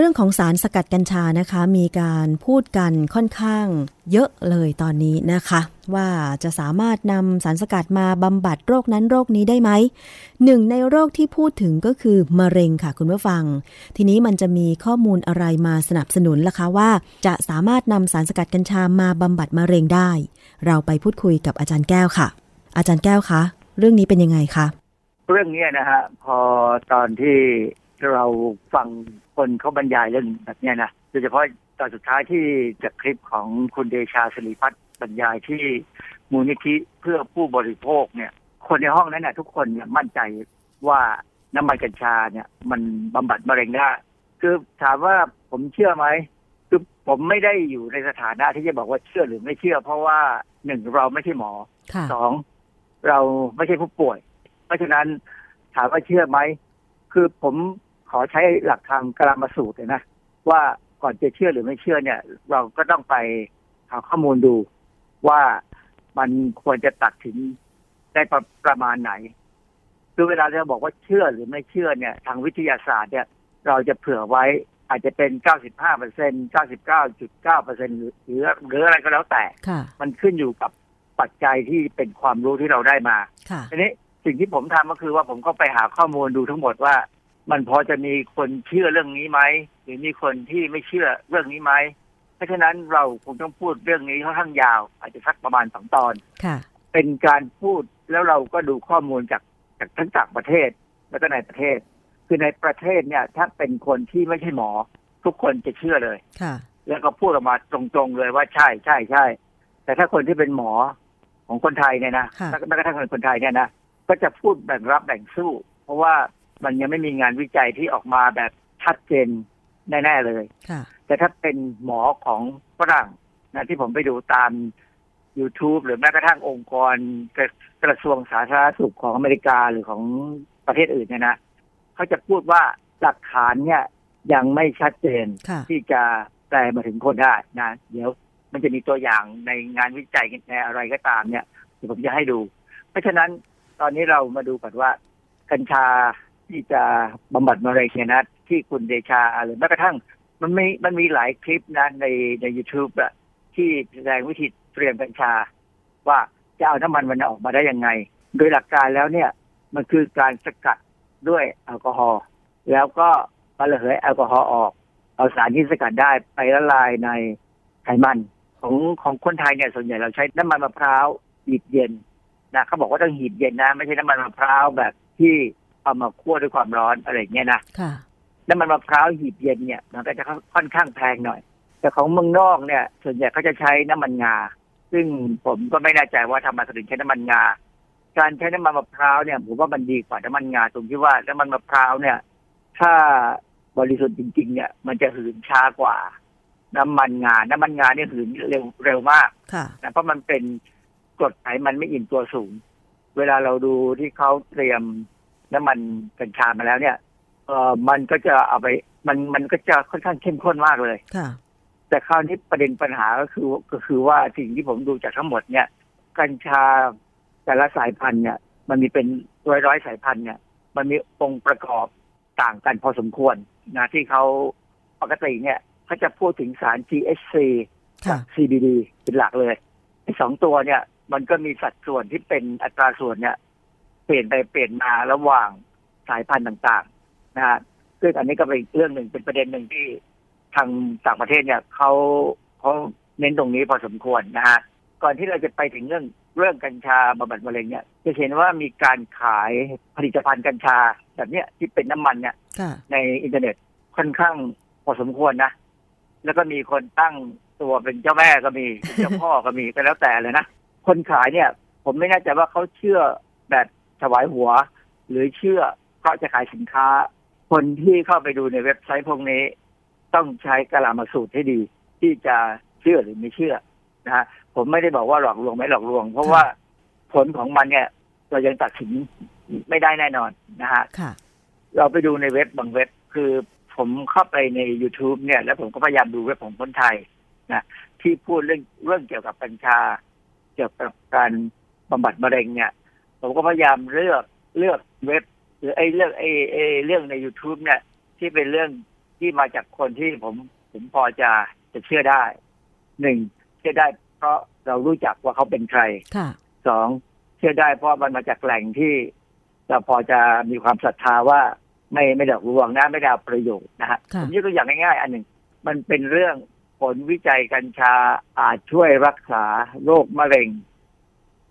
เรื่องของสารสกัดกัญชานะคะ มีการพูดกันค่อนข้างเยอะเลยตอนนี้นะคะ ว่าจะสามารถนำสารสกัดมาบำบัดโรคนั้นโรคนี้ได้ไหมหนึ่งในโรคที่พูดถึงก็คือมะเร็งค่ะคุณผู้ฟัง ทีนี้มันจะมีข้อมูลอะไรมาสนับสนุนล่ะคะว่า จะสามารถนำสารสกัดกัญชามาบำบัดมะเร็งได้ เราไปพูดคุยกับอาจารย์แก้วค่ะ อาจารย์แก้วคะเรื่องนี้เป็นยังไงคะเรื่องนี้นะฮะพอตอนที่เราฟัง คนเขาบรรยายเรื่องแบบเนี้ยนะโดยเฉพาะตอนสุดท้ายที่จากคลิปของคุณเดชาสิริพัฒน์บรรยายที่มูลนิธิเพื่อผู้บริโภคเนี่ย คนในห้องนั้นน่ะทุกคนเนี่ยมั่นใจว่าน้ำมันกัญชาเนี่ย มันบำบัดมะเร็งได้คือถามว่าผมเชื่อไหมคือผมไม่ได้อยู่ในสถานะที่จะบอกว่าเชื่อหรือไม่เชื่อ เพราะว่าหนึ่งเราไม่ใช่หมอค่ะสองเราไม่ใช่ผู้ป่วย เพราะฉะนั้นถามว่าเชื่อไหมคือผม ขอใช้หลักทางกรามาสูตรเลยนะว่าก่อนจะเชื่อหรือไม่เชื่อเนี่ย เราก็ต้องไปหาข้อมูลดูว่ามันควรจะตัดสินได้ประประมาณไหนคือเวลาเราบอกว่าเชื่อหรือไม่เชื่อเนี่ย ทางวิทยาศาสตร์เนี่ย เราจะเผื่อไว้อาจจะเป็น 95เปอร์เซ็นต์99.9เปอร์เซ็นต์หรือหรือหรืออะไรก็แล้วแต่ค่ะมันขึ้นอยู่กับปัจจัยที่เป็นความรู้ที่เราได้มาค่ะทีนี้สิ่งที่ผมทำก็คือว่าผมก็ไปหาข้อมูลดูทั้งหมดว่า มันพอจะมีคนเชื่อเรื่องนี้ไหมหรือมีคนที่ไม่เชื่อเรื่องนี้ไหมเพราะฉะนั้นเราคงต้องพูดเรื่องนี้ค่อนข้างยาว อาจจะสักประมาณสองตอนค่ะเป็นการพูดแล้วเราก็ดูข้อมูลจากจากทั้งต่างประเทศแล้วก็ในประเทศ คือในประเทศเนี่ย ถ้าเป็นคนที่ไม่ใช่หมอ ทุกคนจะเชื่อเลยค่ะแล้วก็พูดออกมาตรงๆเลยว่าใช่ใช่ใช่แต่ถ้าคนที่เป็นหมอของคนไทยเนี่ยนะค่ะแม้กระทั่งคนคนไทยเนี่ยนะก็จะพูดแบ่งรับแบ่งสู้ เพราะว่า มันยังไม่มีงานวิจัยที่ออกมาแบบชัดเจนแน่ ๆ เลยค่ะแต่ถ้าเป็นหมอของฝรั่งนะที่ผมไปดูตาม YouTube หรือแม้กระทั่งองค์กรกระกระทรวงสาธารณสุขของอเมริกาหรือของประเทศอื่นเนี่ยนะเขาจะพูดว่าหลักฐานเนี่ยยังไม่ชัดเจนค่ะที่จะแปลมาถึงคนได้นะเดี๋ยวมันจะมีตัวอย่างในงานวิจัยในอะไรก็ตามเนี่ยเดี๋ยวผมจะให้ดู เพราะฉะนั้นตอนนี้เรามาดูก่อนว่ากัญชา ที่จะบำบัดมะเร็งเนี่ยนะที่คุณเดชาหรือแม้กระทั่ง มันมีมันมีหลายคลิปนะในใน YouTube อะที่แสดงวิธีเตรียมกัญชา ว่าจะเอาน้ำมันมันออกมาได้ยังไง โดยหลักการแล้วเนี่ย มันคือการสกัดด้วยแอลกอฮอล์แล้วก็มาระเหยแอลกอฮอล์ออก เอาสารที่สกัดได้ไปละลายในไขมันของของคนไทยเนี่ยส่วนใหญ่เราใช้น้ำมันมะพร้าวหีบเย็นนะเขาบอกว่าต้องหีบเย็นนะ ไม่ใช่น้ำมันมะพร้าวแบบที่ เอามาคั่วด้วยความร้อนอะไรอย่างเงี้ยนะค่ะน้ำมันมะพร้าวหีบเย็นเนี่ยมันก็จะค่อนข้างแพงหน่อย แต่ของเมืองนอกเนี่ย ส่วนใหญ่เขาจะใช้น้ำมันงา ซึ่งผมก็ไม่แน่ใจว่าทำไมเขาถึงใช้น้ำมันงา การใช้น้ำมันมะพร้าวเนี่ยผมว่ามันดีกว่าน้ำมันงาตรงที่ว่าน้ำมันมะพร้าวเนี่ย ถ้าบริสุทธิ์จริง ๆ เนี่ย มันจะหืนช้ากว่า น้ำมันงา น้ำมันงาเนี่ยหืนเร็วเร็วมากค่ะนะเพราะมันเป็นกรดไขมันไม่อิ่มตัวสูง เวลาเราดูที่เขาเตรียม น้ำมันกัญชามาแล้วเนี่ย เออมันก็จะเอาไปมันมันก็จะค่อนข้างเข้มข้นมากเลยค่ะ แต่คราวนี้ประเด็นปัญหาก็คือก็คือว่าสิ่งที่ผมดูจากทั้งหมดเนี่ย กัญชาแต่ละสายพันธุ์เนี่ย มันมีเป็นร้อยร้อยๆสายพันธุ์เนี่ย มันมีองค์ประกอบต่างกันพอสมควรนะที่เขาปกติเนี่ยเขาจะพูดถึงสาร THC กัค่ะบ CBD เป็นหลักเลยไอ้สองตัวเนี่ย มันก็มีสัดส่วนที่เป็นอัตราส่วนเนี่ย เปลี่ยนไปเปลี่ยนมาระหว่างสายพันธุ์ต่างๆนะฮะซึ่งอันนี้ก็เป็นอีกเรื่องหนึ่งเป็นประเด็นหนึ่งที่ทางต่างประเทศเนี่ยเขาเขาเน้นตรงนี้พอสมควรนะฮะก่อนที่เราจะไปถึงเรื่องเรื่องกัญชาบำบัดมะเร็งเนี่ยจะเห็นว่ามีการขายผลิตภัณฑ์กัญชาแบบเนี้ยที่เป็นน้ำมันเนี่ยค่ะในอินเทอร์เน็ตค่อนข้างพอสมควรนะ แล้วก็มีคนตั้งตัวเป็นเจ้าแม่ก็มีเป็นเจ้าพ่อก็มีก็แล้วแต่เลยนะ คนขายเนี่ย ผมไม่แน่ใจว่าเขาเชื่อแบบ ถวายหัว หรือเชื่อเพราะจะขายสินค้า คนที่เข้าไปดูในเว็บไซต์พวกนี้ ต้องใช้กะลามาสูตรให้ดี ที่จะเชื่อหรือไม่เชื่อนะฮะผมไม่ได้บอกว่าหลอกลวงไม่หลอกลวง เพราะว่าผลของมันเนี่ย เรายังตัดสินไม่ได้แน่นอนนะฮะค่ะเราไปดูในเว็บบางเว็บคือผมเข้าไปใน YouTube เนี่ย แล้วผมก็พยายามดูเว็บของคนไทยนะที่พูดเรื่องเรื่องเกี่ยวกับกัญชา เกี่ยวกับการบำบัดมะเร็งเนี่ย ผมก็พยายามเลือกเลือกเว็บ หรือไอ้เรื่องไอ้ไอ้เรื่องใน YouTube เนี่ย ที่เป็นเรื่องที่มาจากคนที่ผมผมพอจะจะเชื่อได้หนึ่งเชื่อได้เพราะเรารู้จักว่าเขาเป็นใครค่ะสองเชื่อได้เพราะมันมาจากแหล่งที่ เราพอจะมีความศรัทธาว่าไม่ไม่ได้ลวงนะไม่ได้เอาประโยชน์นะฮะค่ะผมยกตัวอย่างง่ายๆ อันหนึ่งมันเป็นเรื่องผลวิจัยกัญชาอาจช่วยรักษาโรคมะเร็ง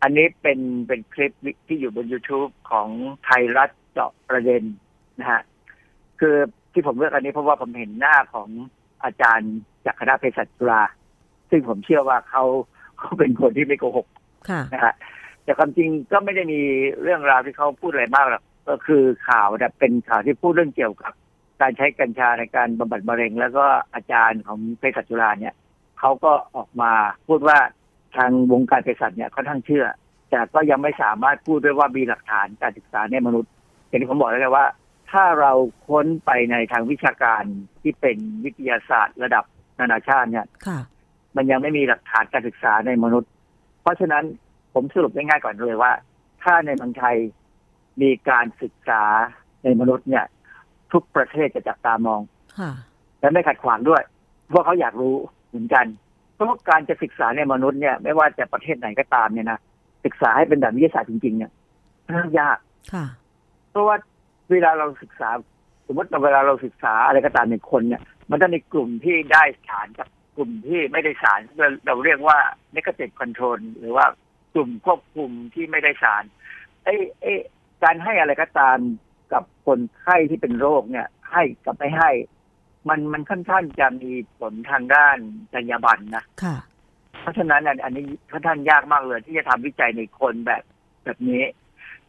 อันนี้เป็นเป็นคลิปที่อยู่บน YouTube ของไทยรัฐเจาะประเด็นนะฮะคือที่ผมเลือกอันนี้เพราะว่าผมเห็นหน้าของอาจารย์จากคณะเภสัชจุฬาซึ่งผมเชื่อว่าเขาเขาเป็นคนที่ไม่โกหกค่ะนะฮะแต่ความจริงก็ไม่ได้มีเรื่องราวที่เขาพูดอะไรมากหรอกก็คือข่าวเนี่ยเป็นข่าวที่พูดเรื่องเกี่ยวกับ การใช้กัญชาในการบำบัดมะเร็ง แล้วก็อาจารย์ของเภสัชจุฬาเนี่ยเขาก็ออกมาพูดว่า ทางวงการเภสัชเนี่ยค่อนข้างเชื่อ แต่ก็ยังไม่สามารถพูดด้วยว่ามีหลักฐานการศึกษาในมนุษย์อย่างที่ผมบอกแล้วไงว่า ถ้าเราค้นไปในทางวิชาการที่เป็นวิทยาศาสตร์ระดับนานาชาติเนี่ยค่ะมันยังไม่มีหลักฐานการศึกษาในมนุษย์ เพราะฉะนั้นผมสรุปง่ายๆก่อนเลยว่า ถ้าในเมืองไทยมีการศึกษาในมนุษย์เนี่ย ทุกประเทศจะจับตามองค่ะและไม่ขัดขวางด้วยเพราะเขาอยากรู้เหมือนกัน เพราะว่าการจะศึกษาในมนุษย์เนี่ย ไม่ว่าจะประเทศไหนก็ตามเนี่ยนะศึกษาให้เป็นแบบวิทยาศาสตร์จริงๆเนี่ยค่อนข้างยากค่ะเพราะว่าเวลาเราศึกษา สมมติเวลาเราศึกษาอะไรก็ตามในคนเนี่ย มันจะมีกลุ่มที่ได้สารกับกลุ่มที่ไม่ได้สารเราเราเรียกว่า negative control หรือว่ากลุ่มควบคุมที่ไม่ได้สารไอ้ไอ้การให้อะไรก็ตามกับคนไข้ที่เป็นโรคเนี่ย ให้กับไม่ให้ มันมันค่อนข้างจะมีผลทางด้านจรรยาบรรณนะค่ะ เพราะฉะนั้นอันอันนี้ค่อนข้างยากมากเลย ที่จะทำวิจัยในคนแบบแบบนี้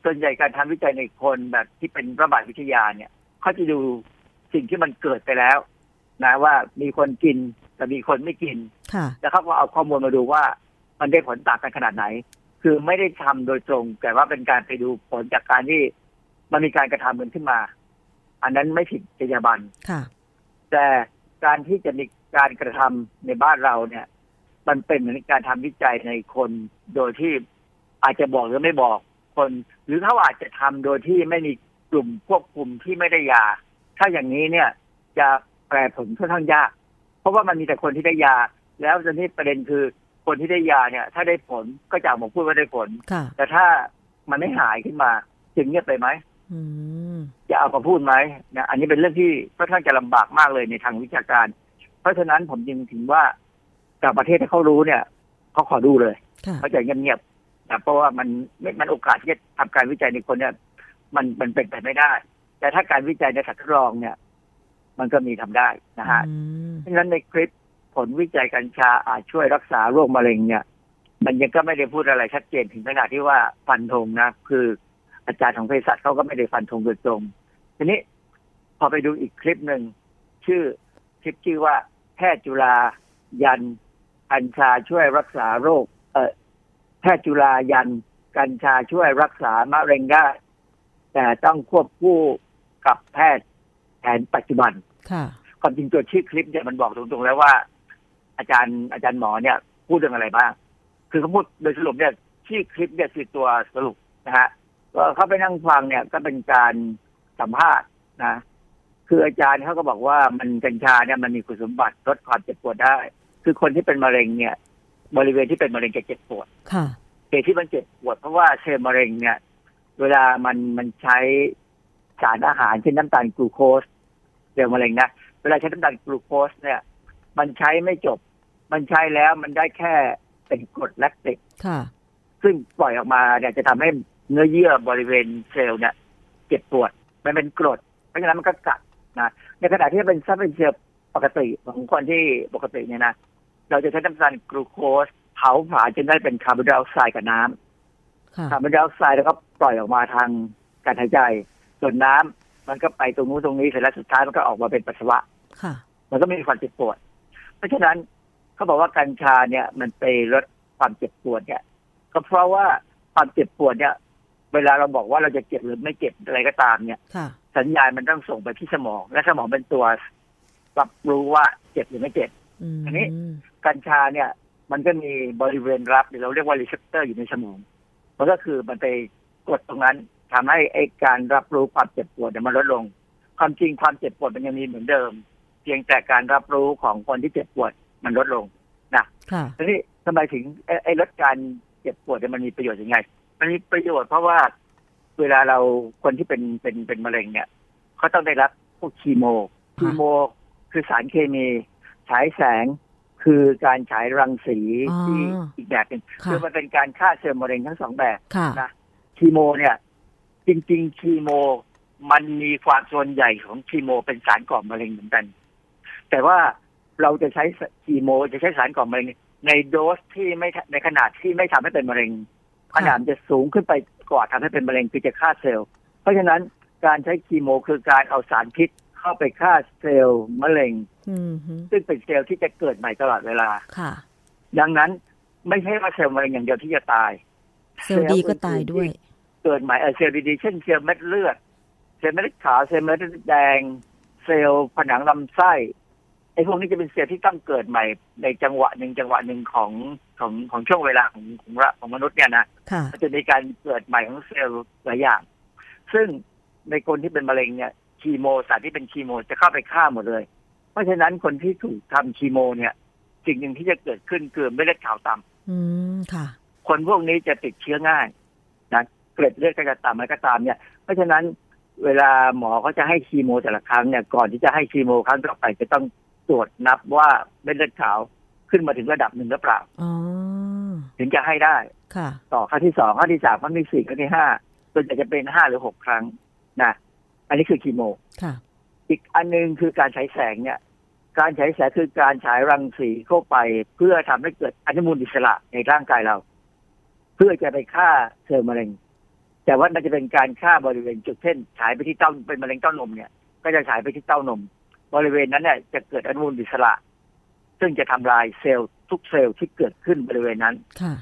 ส่วนใหญ่การทำวิจัยในคนแบบที่เป็นระบาดวิทยาเนี่ยเขาจะดูสิ่งที่มันเกิดไปแล้ว นะว่ามีคนกินแต่มีคนไม่กินค่ะแล้วเขาก็เอาข้อมูลมาดูว่ามันได้ผลต่างกันขนาดไหน คือไม่ได้ทำโดยตรง แต่ว่าเป็นการไปดูผลจากการที่มันมีการกระทำมันขึ้นมา อันนั้นไม่ผิดจรรยาบรรณค่ะ แต่การที่จะมีการกระทำในบ้านเราเนี่ย มันเป็นเหมือนการทำวิจัยในคนโดยที่อาจจะบอกหรือไม่บอกคน หรือเขาอาจจะทำโดยที่ไม่มีกลุ่มควบคุมที่ไม่ได้ยา ถ้าอย่างนี้เนี่ย จะแปรผลค่อนข้างยาก เพราะว่ามันมีแต่คนที่ได้ยา แล้วตอนนี้ประเด็นคือคนที่ได้ยาเนี่ย ถ้าได้ผลก็จะหมอพูดว่าได้ผลค่ะแต่ถ้ามันไม่หายขึ้นมาจึงเงียบไปไหมอืม จะเอามาพูดไหมนะอันนี้เป็นเรื่องที่ค่อนข้างจะลำบากมากเลยในทางวิชาการ เพราะฉะนั้นผมจึงถึงว่าจากประเทศที่เขารู้เนี่ยเขาขอดูเลยค่ะเขาจะเงียบๆนะเพราะว่ามันไม่มันโอกาสที่จะทำการวิจัยในคนเนี่ย มันมันเป็นไปไม่ได้ แต่ถ้าการวิจัยในสัตว์ทดลองเนี่ย มันก็มีทำได้นะฮะอืมเพราะฉะนั้นในคลิปผลวิจัยกัญชาอาจช่วยรักษาโรคมะเร็งเนี่ย มันยังก็ไม่ได้พูดอะไรชัดเจนถึงขนาดที่ว่าฟันธงนะ คือ อาจารย์ของเภสัชเขาก็ไม่ได้ฟันธงโดยตรงทีนี้พอไปดูอีกคลิปหนึ่งชื่อคลิปชื่อว่าแพทย์จุฬายัน กัญชาช่วยรักษาโรค เออแพทย์จุฬายัน กัญชาช่วยรักษามะเร็งได้แต่ต้องควบคู่กับแพทย์แผนปัจจุบันค่ะความจริงตัวชื่อคลิปเนี่ยมันบอกตรงๆแล้วว่า อาจารย์อาจารย์หมอเนี่ย พูดเรื่องอะไรบ้าง คือเขาพูดโดยสรุปเนี่ยชื่อคลิปเนี่ยคือตัวสรุปนะฮะ ก็เขาไปนั่งฟังเนี่ย ก็เป็นการสัมภาษณ์นะคืออาจารย์เขาก็บอกว่ามันกัญชาเนี่ยมันมีคุณสมบัติลดความเจ็บปวดได้ คือคนที่เป็นมะเร็งเนี่ย บริเวณที่เป็นมะเร็งจะเจ็บปวดค่ะเหตุที่มันเจ็บปวดเพราะว่าเซลล์มะเร็งเนี่ย เวลามันมันใช้สารอาหารเช่นน้ำตาลกลูโคสเซลล์มะเร็งนะเวลาใช้น้ำตาลกลูโคสเนี่ย มันใช้ไม่จบ มันใช้แล้วมันได้แค่เป็นกรดแลคติกค่ะ ซึ่งปล่อยออกมาเนี่ยจะทำให้ เนื้อเยื่อบริเวณเซลล์เนี่ยเจ็บปวด มันเป็นกรด เพราะฉะนั้นมันก็กัดนะในขณะที่เป็นซับเป็นเซลล์ปกติของคนที่ปกติเนี่ยนะเราจะใช้น้ำตาลกลูโคสเผาผลาญจนได้เป็นคาร์บอนไดออกไซด์กับน้ำค่ะคาร์บอนไดออกไซด์แล้วก็ปล่อยออกมาทางการหายใจส่วนน้ำมันก็ไปตรงนู้นตรงนี้เสร็จแล้วสุดท้ายมันก็ออกมาเป็นปัสสาวะค่ะมันก็ไม่มีความเจ็บปวด เพราะฉะนั้นเขาบอกว่ากัญชาเนี่ย มันไปลดความเจ็บปวดเนี่ย ก็เพราะว่าความเจ็บปวดเนี่ย เวลาเราบอกว่าเราจะเจ็บหรือไม่เจ็บอะไรก็ตามเนี่ย ค่ะ สัญญาณมันต้องส่งไปที่สมอง และสมองเป็นตัวรับรู้ว่าเจ็บหรือไม่เจ็บอืมอันนี้ กัญชาเนี่ย มันก็มีบริเวณรับหรือเราเรียกว่า receptor อยู่ในสมอง มันก็คือมันไปกดตรงนั้นทำให้ไอ้การรับรู้ความเจ็บปวดเนี่ยมันลดลง ความจริงความเจ็บปวดมันยังมีเหมือนเดิม เพียงแต่การรับรู้ของคนที่เจ็บปวดมันลดลงค่ะ ทีนี้ทำไมถึงไอ้ไอ้ลดการเจ็บปวดเนี่ยมันมีประโยชน์ยังไง มันมีประโยชน์เพราะว่าเวลาเราคนที่เป็นเป็นเป็นมะเร็งเนี่ยเขาต้องได้รับพวกคีโมคีโม คือสารเคมี ฉายแสงคือการฉายรังสีอ๋อที่อีกแบบหนึ่งค่ะคือมันเป็นการฆ่าเซลล์มะเร็งทั้งสองแบบค่ะนะคีโมเนี่ย จริง ๆ คีโม มันมีความส่วนใหญ่ของคีโม เป็นสารก่อมะเร็งเหมือนกัน แต่ว่าเราจะใช้คีโม จะใช้สารก่อมะเร็งในโดสที่ไม่ในขนาดที่ไม่ทำให้เป็นมะเร็ง ขนาดจะสูงขึ้นไปกว่าทำให้เป็นมะเร็งคือจะฆ่าเซลล์ เพราะฉะนั้นการใช้คีโมคือการเอาสารพิษเข้าไปฆ่าเซลล์มะเร็งอืมฮึซึ่งเป็นเซลล์ที่จะเกิดใหม่ตลอดเวลาค่ะ ดังนั้นไม่ใช่ว่าเซลล์มะเร็งอย่างเดียวที่จะตาย เซลล์ดีก็ตายด้วย เกิดใหม่เอ่อเซลล์ดีๆเช่นเซลล์เม็ดเลือด เซลล์เม็ดเลือดขาวเซลล์เม็ดเลือดแดง เซลล์ผนังลำไส้ ไอ้พวกนี้จะเป็นเซลล์ที่ต้องเกิดใหม่ในจังหวะหนึ่งจังหวะหนึ่งของของของช่วงเวลาของของระของมนุษย์เนี่ยนะค่ะมันจะมีการเกิดใหม่ของเซลล์หลายอย่าง ซึ่งในคนที่เป็นมะเร็งเนี่ยคีโมสารที่เป็นคีโมจะเข้าไปฆ่าหมดเลย เพราะฉะนั้นคนที่ถูกทำคีโมเนี่ยสิ่งหนึ่งที่จะเกิดขึ้นคือเม็ดเลือดขาวต่ำอืมค่ะ คนพวกนี้จะติดเชื้อง่ายนะเกล็ดเลือดก็จะต่ำอะไรก็ตามเนี่ย เพราะฉะนั้นเวลาหมอเขาจะให้คีโมแต่ละครั้งเนี่ยก่อนที่จะให้คีโมครั้งต่อไปจะต้อง ตรวจนับว่าเม็ดเลือดขาวขึ้นมาถึงระดับหนึ่งหรือเปล่าอ๋อถึงจะให้ได้ค่ะต่อครั้งที่สองครั้งที่สามครั้งที่สี่ครั้งที่ห้าส่วนใหญ่จะเป็นห้าหรือหกครั้งนะอันนี้คือคีโมค่ะ อีกอันหนึงคือการฉายแสงเนี่ย การฉายแสงคือการฉายรังสีเข้าไปเพื่อทำให้เกิดอนุมูลอิสระในร่างกายเรา เพื่อจะไปฆ่าเซลล์มะเร็ง แต่ว่ามันจะเป็นการฆ่าบริเวณจุดเช่นฉายไปที่เต้าเป็นมะเร็งเต้านมเนี่ย ก็จะฉายไปที่เต้านม บริเวณนั้นเนี่ยจะเกิดอนุมูลอิสระ ซึ่งจะทำลายเซลล์ทุกเซลล์ที่เกิดขึ้นบริเวณนั้นค่ะ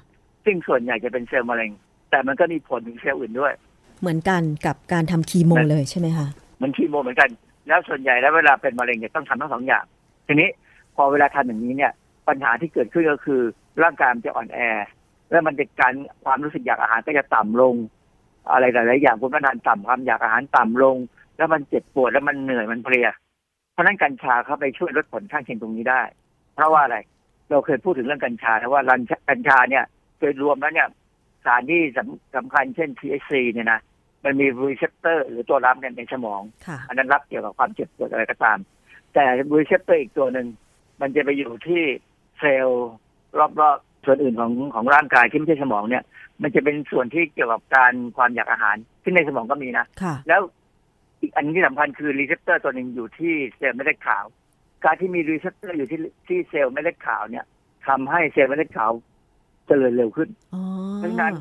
ซึ่งส่วนใหญ่จะเป็นเซลล์มะเร็ง แต่มันก็มีผลถึงเซลล์อื่นด้วย เหมือนกันกับการทำคีโมเลยใช่ไหมคะเหมือนคีโมเหมือนกัน แล้วส่วนใหญ่แล้วเวลาเป็นมะเร็งเนี่ยต้องทำทั้งสองอย่าง ทีนี้พอเวลาทำอย่างนี้เนี่ย ปัญหาที่เกิดขึ้นก็คือร่างกายมันจะอ่อนแอ แล้วมันจะการความรู้สึกอยากอาหารก็จะต่ำลง อะไรหลายๆอย่างคุณก็ทานต่ำความอยากอาหารต่ำลง แล้วมันเจ็บปวดแล้วมันเหนื่อยมันเพลีย เพราะฉะนั้นกัญชาเข้าไปช่วยลดผลข้างเคียงตรงนี้ได้ เพราะว่าอะไร เราเคยพูดถึงเรื่องกัญชานะว่ารันกัญชาเนี่ยโดยรวมแล้วเนี่ยสารที่สำสำคัญเช่น THC เนี่ยนะมันมี receptor หรือตัวรับเนี่ยในสมองค่ะอันนั้นรับเกี่ยวกับความเจ็บปวดอะไรก็ตาม แต่ receptor อีกตัวหนึ่งมันจะไปอยู่ที่เซลล์รอบๆส่วนอื่นของของร่างกายที่ไม่ใช่สมองเนี่ย มันจะเป็นส่วนที่เกี่ยวกับการความอยากอาหารที่ในสมองก็มีนะค่ะแล้ว อีกอันที่สำคัญคือ receptor ตัวหนึ่งอยู่ที่เซลล์เม็ดเลือดขาว การที่มี receptor อยู่ที่ที่เซลล์เม็ดเลือดขาวเนี่ยทำให้เซลล์เม็ดเลือดขาวเจริญเร็วขึ้นอ๋อเพราะฉะนั้น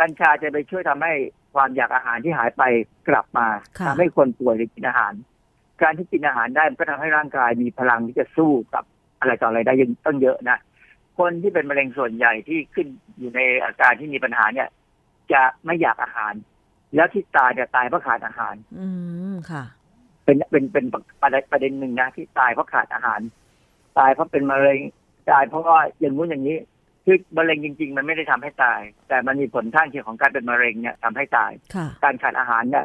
กัญชาจะไปช่วยทำให้ความอยากอาหารที่หายไปกลับมาค่ะทำให้คนป่วยหรือกินอาหาร การที่กินอาหารได้มันก็ทำให้ร่างกายมีพลังที่จะสู้กับอะไรต่ออะไรได้ยังต้องเยอะนะคนที่เป็นมะเร็งส่วนใหญ่ที่ขึ้นอยู่ในอาการที่มีปัญหาเนี่ย จะไม่อยากอาหาร แล้วที่ตายจะตายเพราะขาดอาหาร อืมค่ะ เป็นเป็นเป็นประเด็นประเด็นหนึ่งนะที่ตายเพราะขาดอาหาร ตายเพราะเป็นมะเร็งตายเพราะว่าอย่างนู้นอย่างนี้คือมะเร็งจริง ๆ มันไม่ได้ทำให้ตาย แต่มันมีผลข้างเคียงของการเป็นมะเร็งเนี่ยทำให้ตายค่ะการขาดอาหารเนี่ย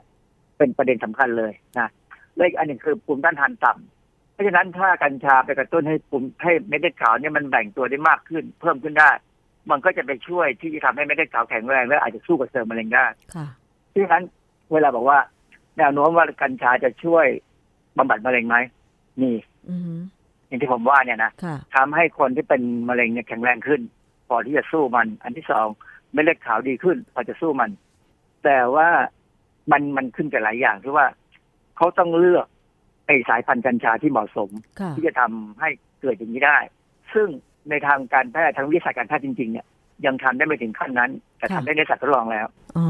เป็นประเด็นสำคัญเลยนะและอีกอันหนึ่งคือภูมิต้านทานต่ำเพราะฉะนั้นถ้ากัญชาไปกระตุ้นให้ภูมิให้เม็ดเลือดขาวเนี่ยมันแบ่งตัวได้มากขึ้น เพิ่มขึ้นได้ มันก็จะไปช่วยที่จะทำให้เม็ดเลือดขาวแข็งแรงและอาจจะสู้กับเซลล์มะเร็งได้ ค่ะเพราะฉะนั้นเวลาบอกว่า แนวโน้มว่ากัญชาจะช่วยบำบัดมะเร็งไหมนี่อืมอย่างที่ผมว่าเนี่ยนะค่ะทำให้คนที่เป็นมะเร็งเนี่ยแข็งแรงขึ้น พอที่จะสู้มัน อันที่สองเม็ดเลือดขาวดีขึ้น พอจะสู้มัน แต่ว่ามันมันขึ้นกับหลายอย่างที่ว่าเขาต้องเลือกไอ้สายพันธุ์กัญชาที่เหมาะสมค่ะที่จะทำให้เกิดอย่างนี้ได้ ซึ่งในทางการแพทย์ทางวิทยาศาสตร์การแพทย์จริง ๆ เนี่ย ยังทำได้ไม่ถึงขั้นนั้น แต่ทำได้ในสัตว์ทดลองแล้วอ๋อ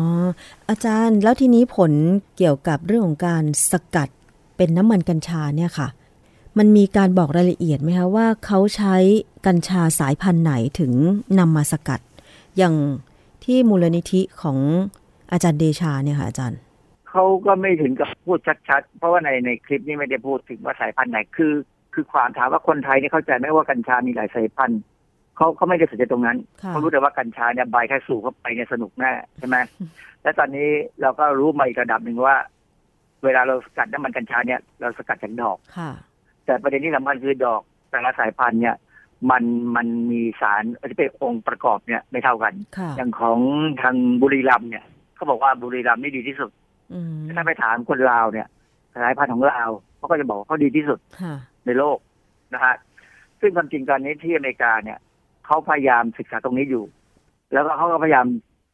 อาจารย์แล้วทีนี้ผลเกี่ยวกับเรื่องของการสกัดเป็นน้ำมันกัญชาเนี่ยค่ะ มันมีการบอกรายละเอียดไหมคะว่าเขาใช้กัญชาสายพันธุ์ไหนถึงนำมาสกัด อย่างที่มูลนิธิของอาจารย์เดชาเนี่ยค่ะอาจารย์เขาก็ไม่ถึงกับพูดชัดๆ เพราะว่าในในคลิปนี้ไม่ได้พูดถึงว่าสายพันธุ์ไหนคือ คือความถามว่าคนไทยเนี่ยเข้าใจไหมว่ากัญชามีหลายสายพันธุ์ เขาเขาไม่ได้สนใจตรงนั้นค่ะเขารู้แต่ว่ากัญชาเนี่ยใบแค่สูบเข้าไปเนี่ยสนุกแน่ใช่ไหมและตอนนี้เราก็รู้มาอีกระดับหนึ่งว่า เวลาเราสกัดน้ำมันกัญชาเนี่ย เราสกัดจากดอกค่ะแต่ประเด็นที่สำคัญคือดอกแต่ละสายพันธุ์เนี่ย มันมันมีสารที่เป็นองค์ประกอบเนี่ยไม่เท่ากันค่ะอย่างของทางบุรีรัมย์เนี่ยเขาบอกว่าบุรีรัมย์นี่ดีที่สุดอืมถ้าไปถามคนลาวเนี่ยสายพันธุ์ของลาวเขาก็จะบอกว่าเขาดีที่สุดค่ะในโลกนะฮะซึ่งความจริงตอนนี้ที่อเมริกาเนี่ย เขาพยายามศึกษาตรงนี้อยู่ แล้วก็เขาก็พยายาม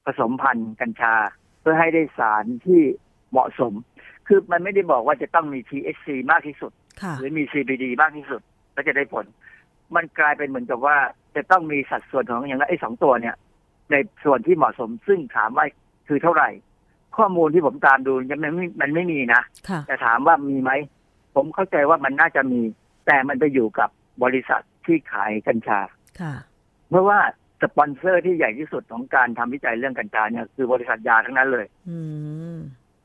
ผสมพันธุ์กัญชา เพื่อให้ได้สารที่เหมาะสม คือมันไม่ได้บอกว่าจะต้องมี THC มากที่สุดค่ะหรือมี CBD มากที่สุด แล้วจะได้ผล มันกลายเป็นเหมือนกับว่าจะต้องมีสัดส่วนของอย่างนั้นไอ้สองตัวเนี่ย ในส่วนที่เหมาะสม ซึ่งถามว่าคือเท่าไหร่ ข้อมูลที่ผมตามดูยังมันไม่มันไม่มีนะค่ะแต่ถามว่ามีไหมผมเข้าใจว่ามันน่าจะมี แต่มันไปอยู่กับบริษัทที่ขายกัญชาค่ะ เพราะว่าสปอนเซอร์ที่ใหญ่ที่สุดของการทำวิจัยเรื่องกัญชาเนี่ยคือบริษัทยาทั้งนั้นเลย อืม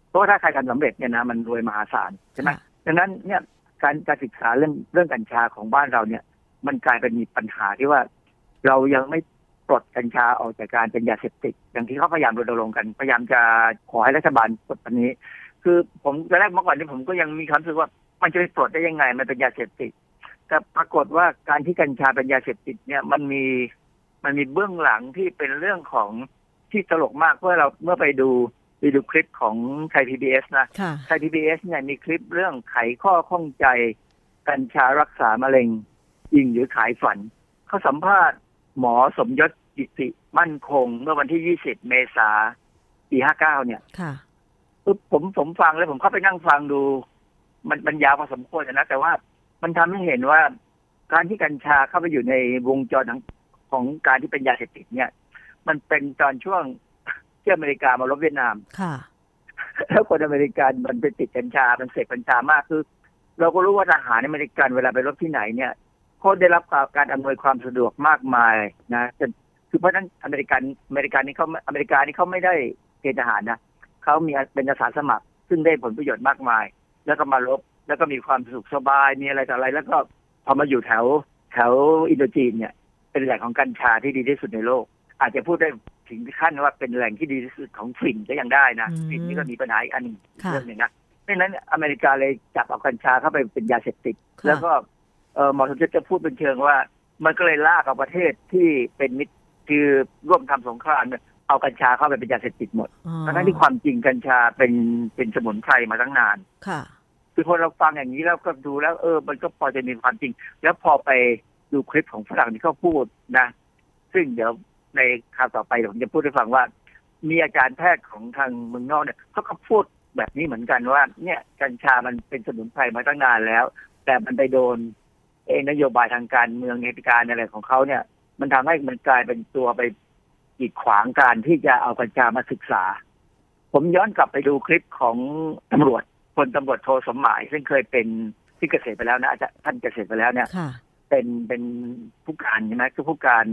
เพราะว่าถ้าใครทำสำเร็จเนี่ยนะมันรวยมหาศาลใช่ไหมค่ะดังนั้นเนี่ยการการศึกษาเรื่องเรื่องกัญชาของบ้านเราเนี่ย มันกลายเป็นมีปัญหาที่ว่า เรายังไม่ปลดกัญชาออกจากการเป็นยาเสพติดอย่างที่เขาพยายามรณรงค์กันพยายามจะขอให้รัฐบาลปลดอันนี้ คือผมตอนแรกเมื่อก่อนนี้ผมก็ยังมีความรู้สึกว่ามันจะไปปลดได้ยังไง มันเป็นยาเสพติด แต่ปรากฏว่าการที่กัญชาเป็นยาเสพติดเนี่ยมันมีมันมีเบื้องหลังที่เป็นเรื่องของที่ตลกมากเพราะเราเมื่อไปดูไปดูคลิปของไทยพีบีนะค่ะไทยพีบีเนี่ยมีคลิปเรื่องไขข้อข้องใจกัญชารักษามะเร็งจริงหรือขายฝัน เขาสัมภาษณ์หมอสมยศกิติมั่นคง เมื่อวันที่ 20 เมษาปี59 เนี่ยค่ะปุ๊บผมผมฟังแล้วผมเข้าไปนั่งฟังดู มันมันยาวพอสมควรนะแต่ว่า มันทำให้เห็นว่า การที่กัญชาเข้าไปอยู่ในวงจรของของการที่เป็นยาเสพติดเนี่ย มันเป็นตอนช่วงที่อเมริกามารบเวียดนามค่ะแล้วคนอเมริกันมันไปติดกัญชา มันเสพกัญชามากคือ เราก็รู้ว่าทหารอเมริกันเวลาไปรบที่ไหนเนี่ยเขาได้รับการอำนวยความสะดวกมากมายนะจนคือเพราะฉะนั้นอเมริกันอเมริกันนี่เขาอเมริกานี่เขาไม่ได้เกณฑ์ทหารนะเขามีเป็นอาสาสมัคร ซึ่งได้ผลประโยชน์มากมาย แล้วก็มารบ แล้วก็มีความสุขสบายมีอะไรต่ออะไร แล้วก็พอมาอยู่แถวแถวอินโดจีนเนี่ย เป็นแหล่งของกัญชาที่ดีที่สุดในโลก อาจจะพูดได้ถึงขั้นว่าเป็นแหล่งที่ดีที่สุดของฝิ่นก็ยังได้นะอืมฝิ่นนี่ก็มีปัญหาอีกอันหนึ่งค่ะเรื่องหนึ่งนะเพราะฉะนั้นอเมริกาเลยจับเอากัญชาเข้าไปเป็นยาเสพติดค่ะแล้วก็เออหมอสมคิดจะพูดเป็นเชิงว่า มันก็เลยลากเอาประเทศที่เป็นมิตรคือร่วมทำสงครามเนี่ยเอากัญชาเข้าไปเป็นยาเสพติดหมดอ๋อทั้งๆที่ความจริงกัญชาเป็นเป็นสมุนไพรมาตั้งนานค่ะ คือพอเราฟังอย่างนี้แล้วก็ดูแล้ว เออ มันก็พอจะมีความจริง แล้วพอไปดูคลิปของฝรั่งที่เขาพูดนะ ซึ่งเดี๋ยวในคราวต่อไปเดี๋ยวผมจะพูดให้ฟังว่า มีอาจารย์แพทย์ของทางเมืองนอกเนี่ยเขาก็พูดแบบนี้เหมือนกันว่า เนี่ยกัญชามันเป็นสมุนไพรมาตั้งนานแล้ว แต่มันไปโดนเองนโยบายทางการเมืองเหตุการณ์อะไรของเขาเนี่ย มันทำให้มันกลายเป็นตัวไปกีดขวางการที่จะเอากัญชามาศึกษา ผมย้อนกลับไปดูคลิปของตำรวจ พลตำรวจโทสมหมาย ซึ่งเคยเป็นที่เกษตรไปแล้วนะอาจารย์ท่านเกษตรไปแล้วเนี่ยค่ะเป็นเป็นผู้การใช่ไหมคือผู้การ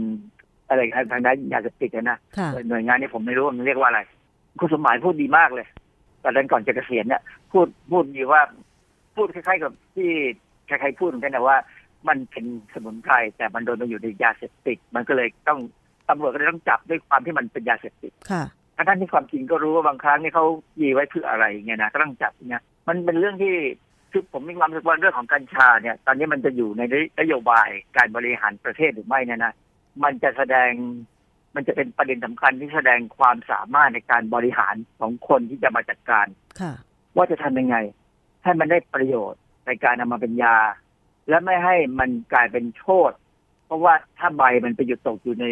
อะไรทางด้านยาเสพติดอะนะค่ะหน่วยงานนี้ผมไม่รู้ว่ามันเรียกว่าอะไร คุณสมหมายพูดดีมากเลยตอนนั้นก่อนจะเกษียณเนี่ยพูดพูดดีว่า พูดคล้ายๆกับที่ใครๆพูดเหมือนกันนะว่า มันเป็นสมุนไพรแต่มันโดนมาอยู่ในยาเสพติด มันก็เลยต้องตำรวจก็เลยต้องจับด้วยความที่มันเป็นยาเสพติดค่ะทั้งๆที่ความจริงก็รู้ว่าบางครั้งนี่เขายีไว้เพื่ออะไรเงี้ยนะก็ต้องจับเนี่ย มันเป็นเรื่องที่คือผมมีความรู้สึกว่าเรื่องของกัญชาเนี่ย ตอนนี้มันจะอยู่ในนโยบายการบริหารประเทศหรือไม่เนี่ยนะมันจะแสดงมันจะเป็นประเด็นสำคัญที่แสดงความสามารถในการบริหารของคนที่จะมาจัดการค่ะว่าจะทำยังไง ให้มันได้ประโยชน์ในการนำมาเป็นยา และไม่ให้มันกลายเป็นโทษ เพราะว่าถ้าใบมันไปหยุดตกอยู่ใน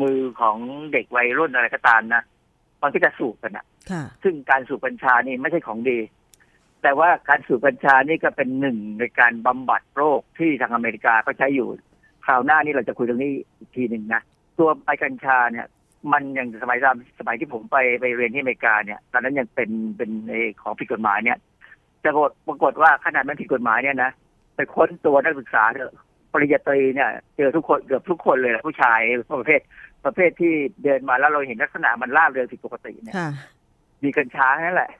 มือของเด็กวัยรุ่นอะไรก็ตามนะมันก็จะสูบกันอะค่ะซึ่งการสูบกัญชานี่ไม่ใช่ของดี แต่ว่าการสูบกัญชานี่ก็เป็นหนึ่งในการบำบัดโรคที่ทางอเมริกาก็ใช้อยู่ คราวหน้านี่เราจะคุยเรื่องนี้อีกทีหนึ่งนะ ตัวใบกัญชาเนี่ย มันยังสมัยสมัยที่ผมไปไปเรียนที่อเมริกาเนี่ย ตอนนั้นยังเป็นเป็นในของผิดกฎหมายเนี่ยจะปรากฏว่าขนาดมันผิดกฎหมายเนี่ยนะไปค้นตัวนักศึกษาเถอะปริญญาตรีเนี่ยเจอทุกคนเกือบทุกคนเลยนะผู้ชายประเภทประเภทที่เดินมาแล้วเราเห็นลักษณะมันล่าเริงผิดปกติเนี่ยค่ะมีกัญชานั่นแหละอืม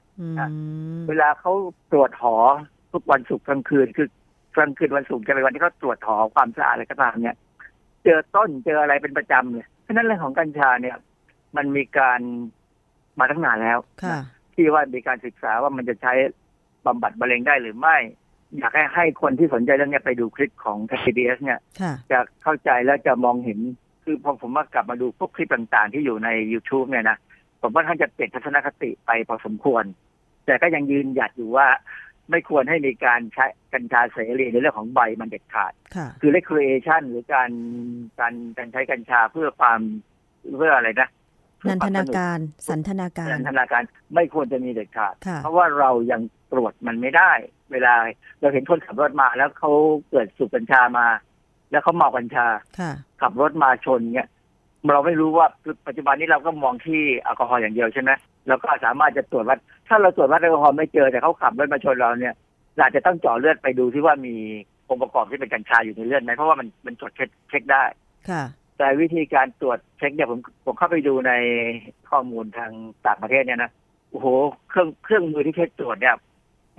เวลาเขาตรวจหอทุกวันศุกร์กลางคืน คือกลางคืนวันศุกร์จะเป็นวันที่เขาตรวจหอความสะอาดอะไรก็ตามเนี่ย เจอต้นเจออะไรเป็นประจำเลยเพราะฉะนั้นเรื่องของกัญชาเนี่ย มันมีการมาตั้งนานแล้วค่ะที่ว่ามีการศึกษาว่ามันจะใช้บำบัดมะเร็งได้หรือไม่ อยากให้ให้คนที่สนใจเรื่องเนี้ยไปดูคลิปของ TBS เนี่ยค่ะจะเข้าใจแล้วจะมองเห็นคือพอผมมากลับมาดูพวกคลิปต่างๆ ที่อยู่ใน YouTube เนี่ยนะ ผมว่าท่านจะเปลี่ยนทัศนคติไปพอสมควร แต่ก็ยังยืนหยัดอยู่ว่าไม่ควรให้มีการใช้กัญชาเสรีในเรื่องของใบมันเด็ดขาดค่ะคือ recreation หรือการการการใช้กัญชาเพื่อความเพื่ออะไรนะเพื่นัอนควทมนาสนุกการ สันทนาการนันทนาการไม่ควรจะมีเด็ดขาดค่ะเพราะว่าเรายังตรวจมันไม่ได้ เวลาเราเห็นคนขับรถมาแล้วเขาเกิดสูบกัญชามา แล้วเขาเมากัญชาค่ะขับรถมาชนเนี่ย เราไม่รู้ว่าปัจจุบันนี้เราก็มองที่แอลกอฮอล์อย่างเดียวใช่ไหมเราก็สามารถจะตรวจวัด ถ้าเราตรวจวัดแอลกอฮอล์ไม่เจอแต่เขาขับรถมาชนเราเนี่ยเราอาจจะต้องเจาะเลือดไปดูที่ว่ามีองค์ประกอบที่เป็นกัญชาอยู่ในเลือดไหมเพราะว่ามันมันตรวจเช็คเช็คได้ค่ะแต่วิธีการตรวจเช็คเนี่ยผมผมเข้าไปดูในข้อมูลทางต่างประเทศเนี่ยนะโอ้โหเครื่องเครื่องมือที่เช็คตรวจเนี่ย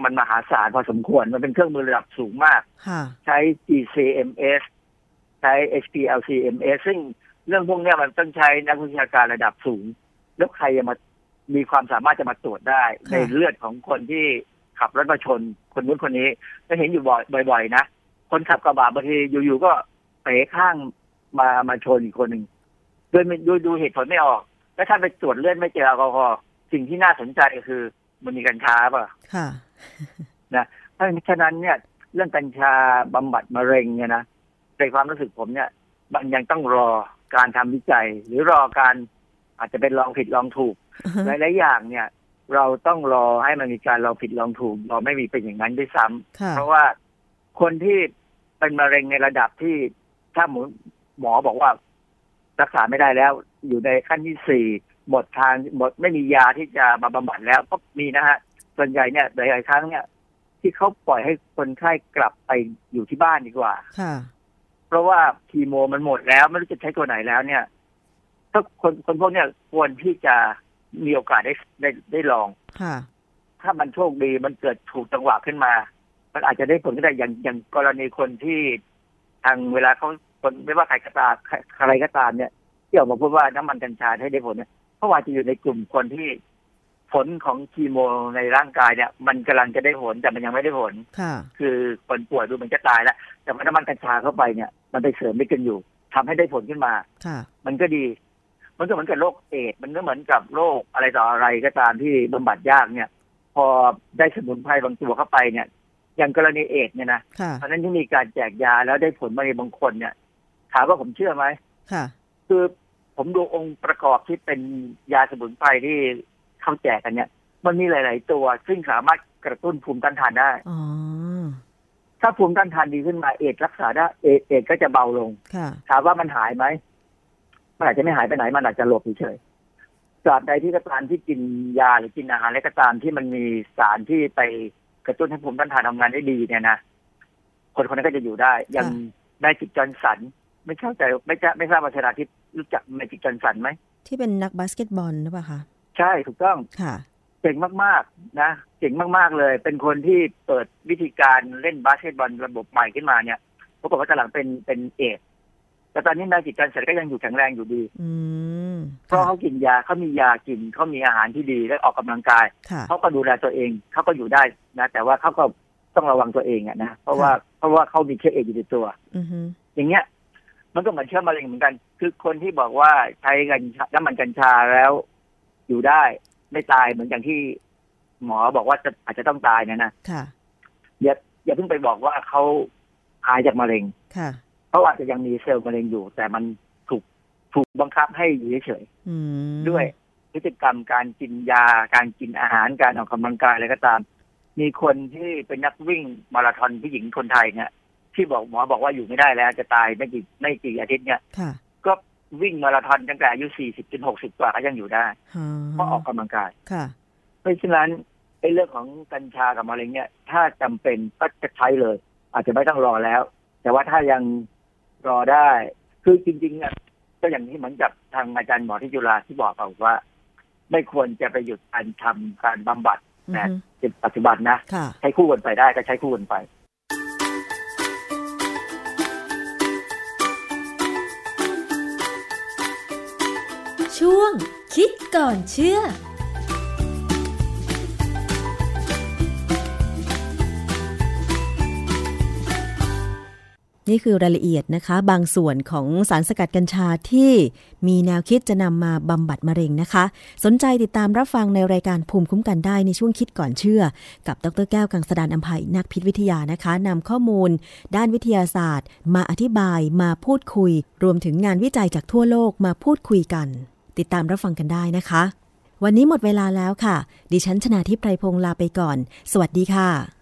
มันมหาศาลพอสมควร มันเป็นเครื่องมือระดับสูงมากค่ะใช้ GCMS ใช้ HPLCMS ซึ่ง เรื่องพวกเนี้ยมันต้องใช้นักวิชาการระดับสูง แล้วใครจะมามีความสามารถจะมาตรวจได้ค่ะในเลือดของคนที่ขับรถมาชนคนนู้นคนนี้ก็เห็นอยู่บ่อยบ่อยๆนะคนขับกระบะบางทีอยู่ๆก็เป๋ข้างมามาชนอีกคนหนึ่งโดยไม่ดูดูเหตุผลไม่ออก แล้วถ้าไปตรวจเลือดไม่เจอแอลกอฮอล์สิ่งที่น่าสนใจก็คือ มันมีกัญชาป่ะค่ะเพราะฉะนั้นเนี่ย เรื่องกัญชาบำบัดมะเร็งเนี่ยนะในความรู้สึกผมเนี่ย มันยังต้องรอ การทำวิจัย หรือรอการอาจจะเป็นลองผิดลองถูกหลายๆอย่างเนี่ย เราต้องรอให้มันมีการลองผิดลองถูกเราไม่มีเป็นอย่างนั้นด้วยซ้ำค่ะเพราะว่าคนที่เป็นมะเร็งในระดับที่ถ้าหมอหมอบอกว่ารักษาไม่ได้แล้ว อยู่ในขั้นที่สี่หมดทางหมดไม่มียาที่จะมาบำบัดแล้วก็มีนะฮะส่วนใหญ่เนี่ยหลายๆครั้งเนี่ยที่เขาปล่อยให้คนไข้กลับไปอยู่ที่บ้านดีกว่าค่ะ เพราะว่าคีโมมันหมดแล้วไม่รู้จะใช้ตัวไหนแล้วเนี่ยถ้าคนคนพวกเนี้ยควรที่จะมีโอกาสได้ได้ได้ลองค่ะถ้ามันโชคดีมันเกิดถูกจังหวะขึ้นมา มันอาจจะได้ผลก็ได้อย่างอย่างกรณีคนที่ทางเวลาเขาคนไม่ว่าใครก็ตามใครใครก็ตามเนี่ยที่ออกมาพูดว่าน้ำมันกัญชาให้ได้ผลเนี่ยเพราะว่าจะอยู่ในกลุ่มคนที่ผลของคีโมในร่างกายเนี่ย มันกำลังจะได้ผลแต่มันยังไม่ได้ผลค่ะคือคนป่วยดูเหมันจะตายแล้วแต่มันน้ำมันกัญชาเข้าไปเนี่ย มันไปเสริมได้กันอยู่ทำให้ได้ผลขึ้นมาค่ะมันก็ดี มันก็เหมือนกับโรคเอดส์มันก็เหมือนกับโรคอะไรต่ออะไรก็ตามที่บำบัดยากเนี่ย พอได้สมุนไพรบางตัวเข้าไปเนี่ย อย่างกรณีเอดส์เนี่ยนะค่ะเพราะฉะนั้นที่มีการแจกยาแล้วได้ผลมาในบางคนเนี่ย ถามว่าผมเชื่อไหมค่ะ คือผมดูองค์ประกอบที่เป็นยาสมุนไพรที่เขาแจกกันเนี่ย มันมีหลาย ๆ ตัวซึ่งสามารถกระตุ้นภูมิต้านทานได้ อ๋อ ถ้าภูมิต้านทานดีขึ้นมาเอดส์รักษาได้เอดส์เอดส์ก็จะเบาลงค่ะถามว่ามันหายไหมมันอาจจะไม่หายไปไหนมันอาจจะหลบเฉยๆตราบใดที่กระตามที่กินยาหรือกินอาหารอะไรก็ตามที่มันมีสารที่ไปกระตุ้นให้ภูมิต้านทานทำงานได้ดีเนี่ยนะคนคนนั้นก็จะอยู่ได้อย่าง Magic Johnson ไม่เข้าใจไม่จะไม่ทราบว่าชนาทิพย์รู้จัก Magic Johnson ไหมที่เป็นนักบาสเกตบอลหรือเปล่าคะใช่ถูกต้องค่ะเก่งมากๆนะ เก่งมาก ๆ เลย เป็นคนที่เปิดวิธีการเล่นบาสเกตบอลระบบใหม่ขึ้นมาเนี่ยเขาบอกว่าตอนหลังเป็นเป็นเอดส์แต่ตอนนี้นายจิตจันทร์เสร็จก็ยังอยู่แข็งแรงอยู่ดีอืมเพราะเขากินยาเขามียากินเขามีอาหารที่ดีและออกกำลังกายค่ะเขาก็ดูแลตัวเองเขาก็อยู่ได้นะแต่ว่าเขาก็ต้องระวังตัวเองอะนะเพราะว่าเพราะว่าเขามีเชื้อเอดส์อยู่ในตัวอือฮึอย่างเงี้ย มันก็เหมือนเชื้อมะเร็งเหมือนกัน คือคนที่บอกว่าใช้กัญชาน้ำมันกัญชาแล้วอยู่ได้ไม่ตายเหมือนอย่างที่ หมอบอกว่าจะอาจจะต้องตายเนี่ยนะค่ะอย่าอย่าเพิ่งไปบอกว่าเขาหายจากมะเร็งค่ะเขาอาจจะยังมีเซลล์มะเร็งอยู่ แต่มันถูกถูกบังคับให้อยู่เฉยอืมๆด้วยพฤติกรรมการกินยาการกินอาหารการออกกำลังกายอะไรก็ตาม มีคนที่เป็นนักวิ่งมาราธอนผู้หญิงคนไทยเนี่ยที่บอกหมอบอกว่าอยู่ไม่ได้แล้ว จะตายไม่กี่ไม่กี่อาทิตย์เนี่ยค่ะก็วิ่งมาราธอนตั้งแต่อายุสี่สิบจนหกสิบกว่าก็ยังอยู่ได้ฮะเพราะออกกำลังกายค่ะเพราะฉะนั้น ไอ้เรื่องของกัญชากับมะเร็งเนี่ย ถ้าจำเป็นก็จะใช้เลย อาจจะไม่ต้องรอแล้ว แต่ว่าถ้ายังรอได้ คือจริงๆเนี่ยก็อย่างที่เหมือนกับทางอาจารย์หมอที่จุฬาที่บอกเอาว่า ไม่ควรจะไปหยุดการทำการบำบัดอือแต่ฮึปัจจุบันนะค่ะใช้คู่กันไปได้ก็ใช้คู่กันไปช่วงคิดก่อนเชื่อ นี่คือรายละเอียดนะคะ บางส่วนของสารสกัดกัญชาที่มีแนวคิดจะนำมาบำบัดมะเร็งนะคะ สนใจติดตามรับฟังในรายการภูมิคุ้มกันได้ในช่วงคิดก่อนเชื่อ กับดรแก้วกังสดานอัมภัยนักพิษวิทยานะคะนำข้อมูล ด้านวิทยาศาสตร์ มาอธิบายมาพูดคุย รวมถึงงานวิจัยจากทั่วโลกมาพูดคุยกัน ติดตามรับฟังกันได้นะคะ วันนี้หมดเวลาแล้วค่ะ ดิฉันชนาทิพไพรพงศ์ลาไปก่อน สวัสดีค่ะ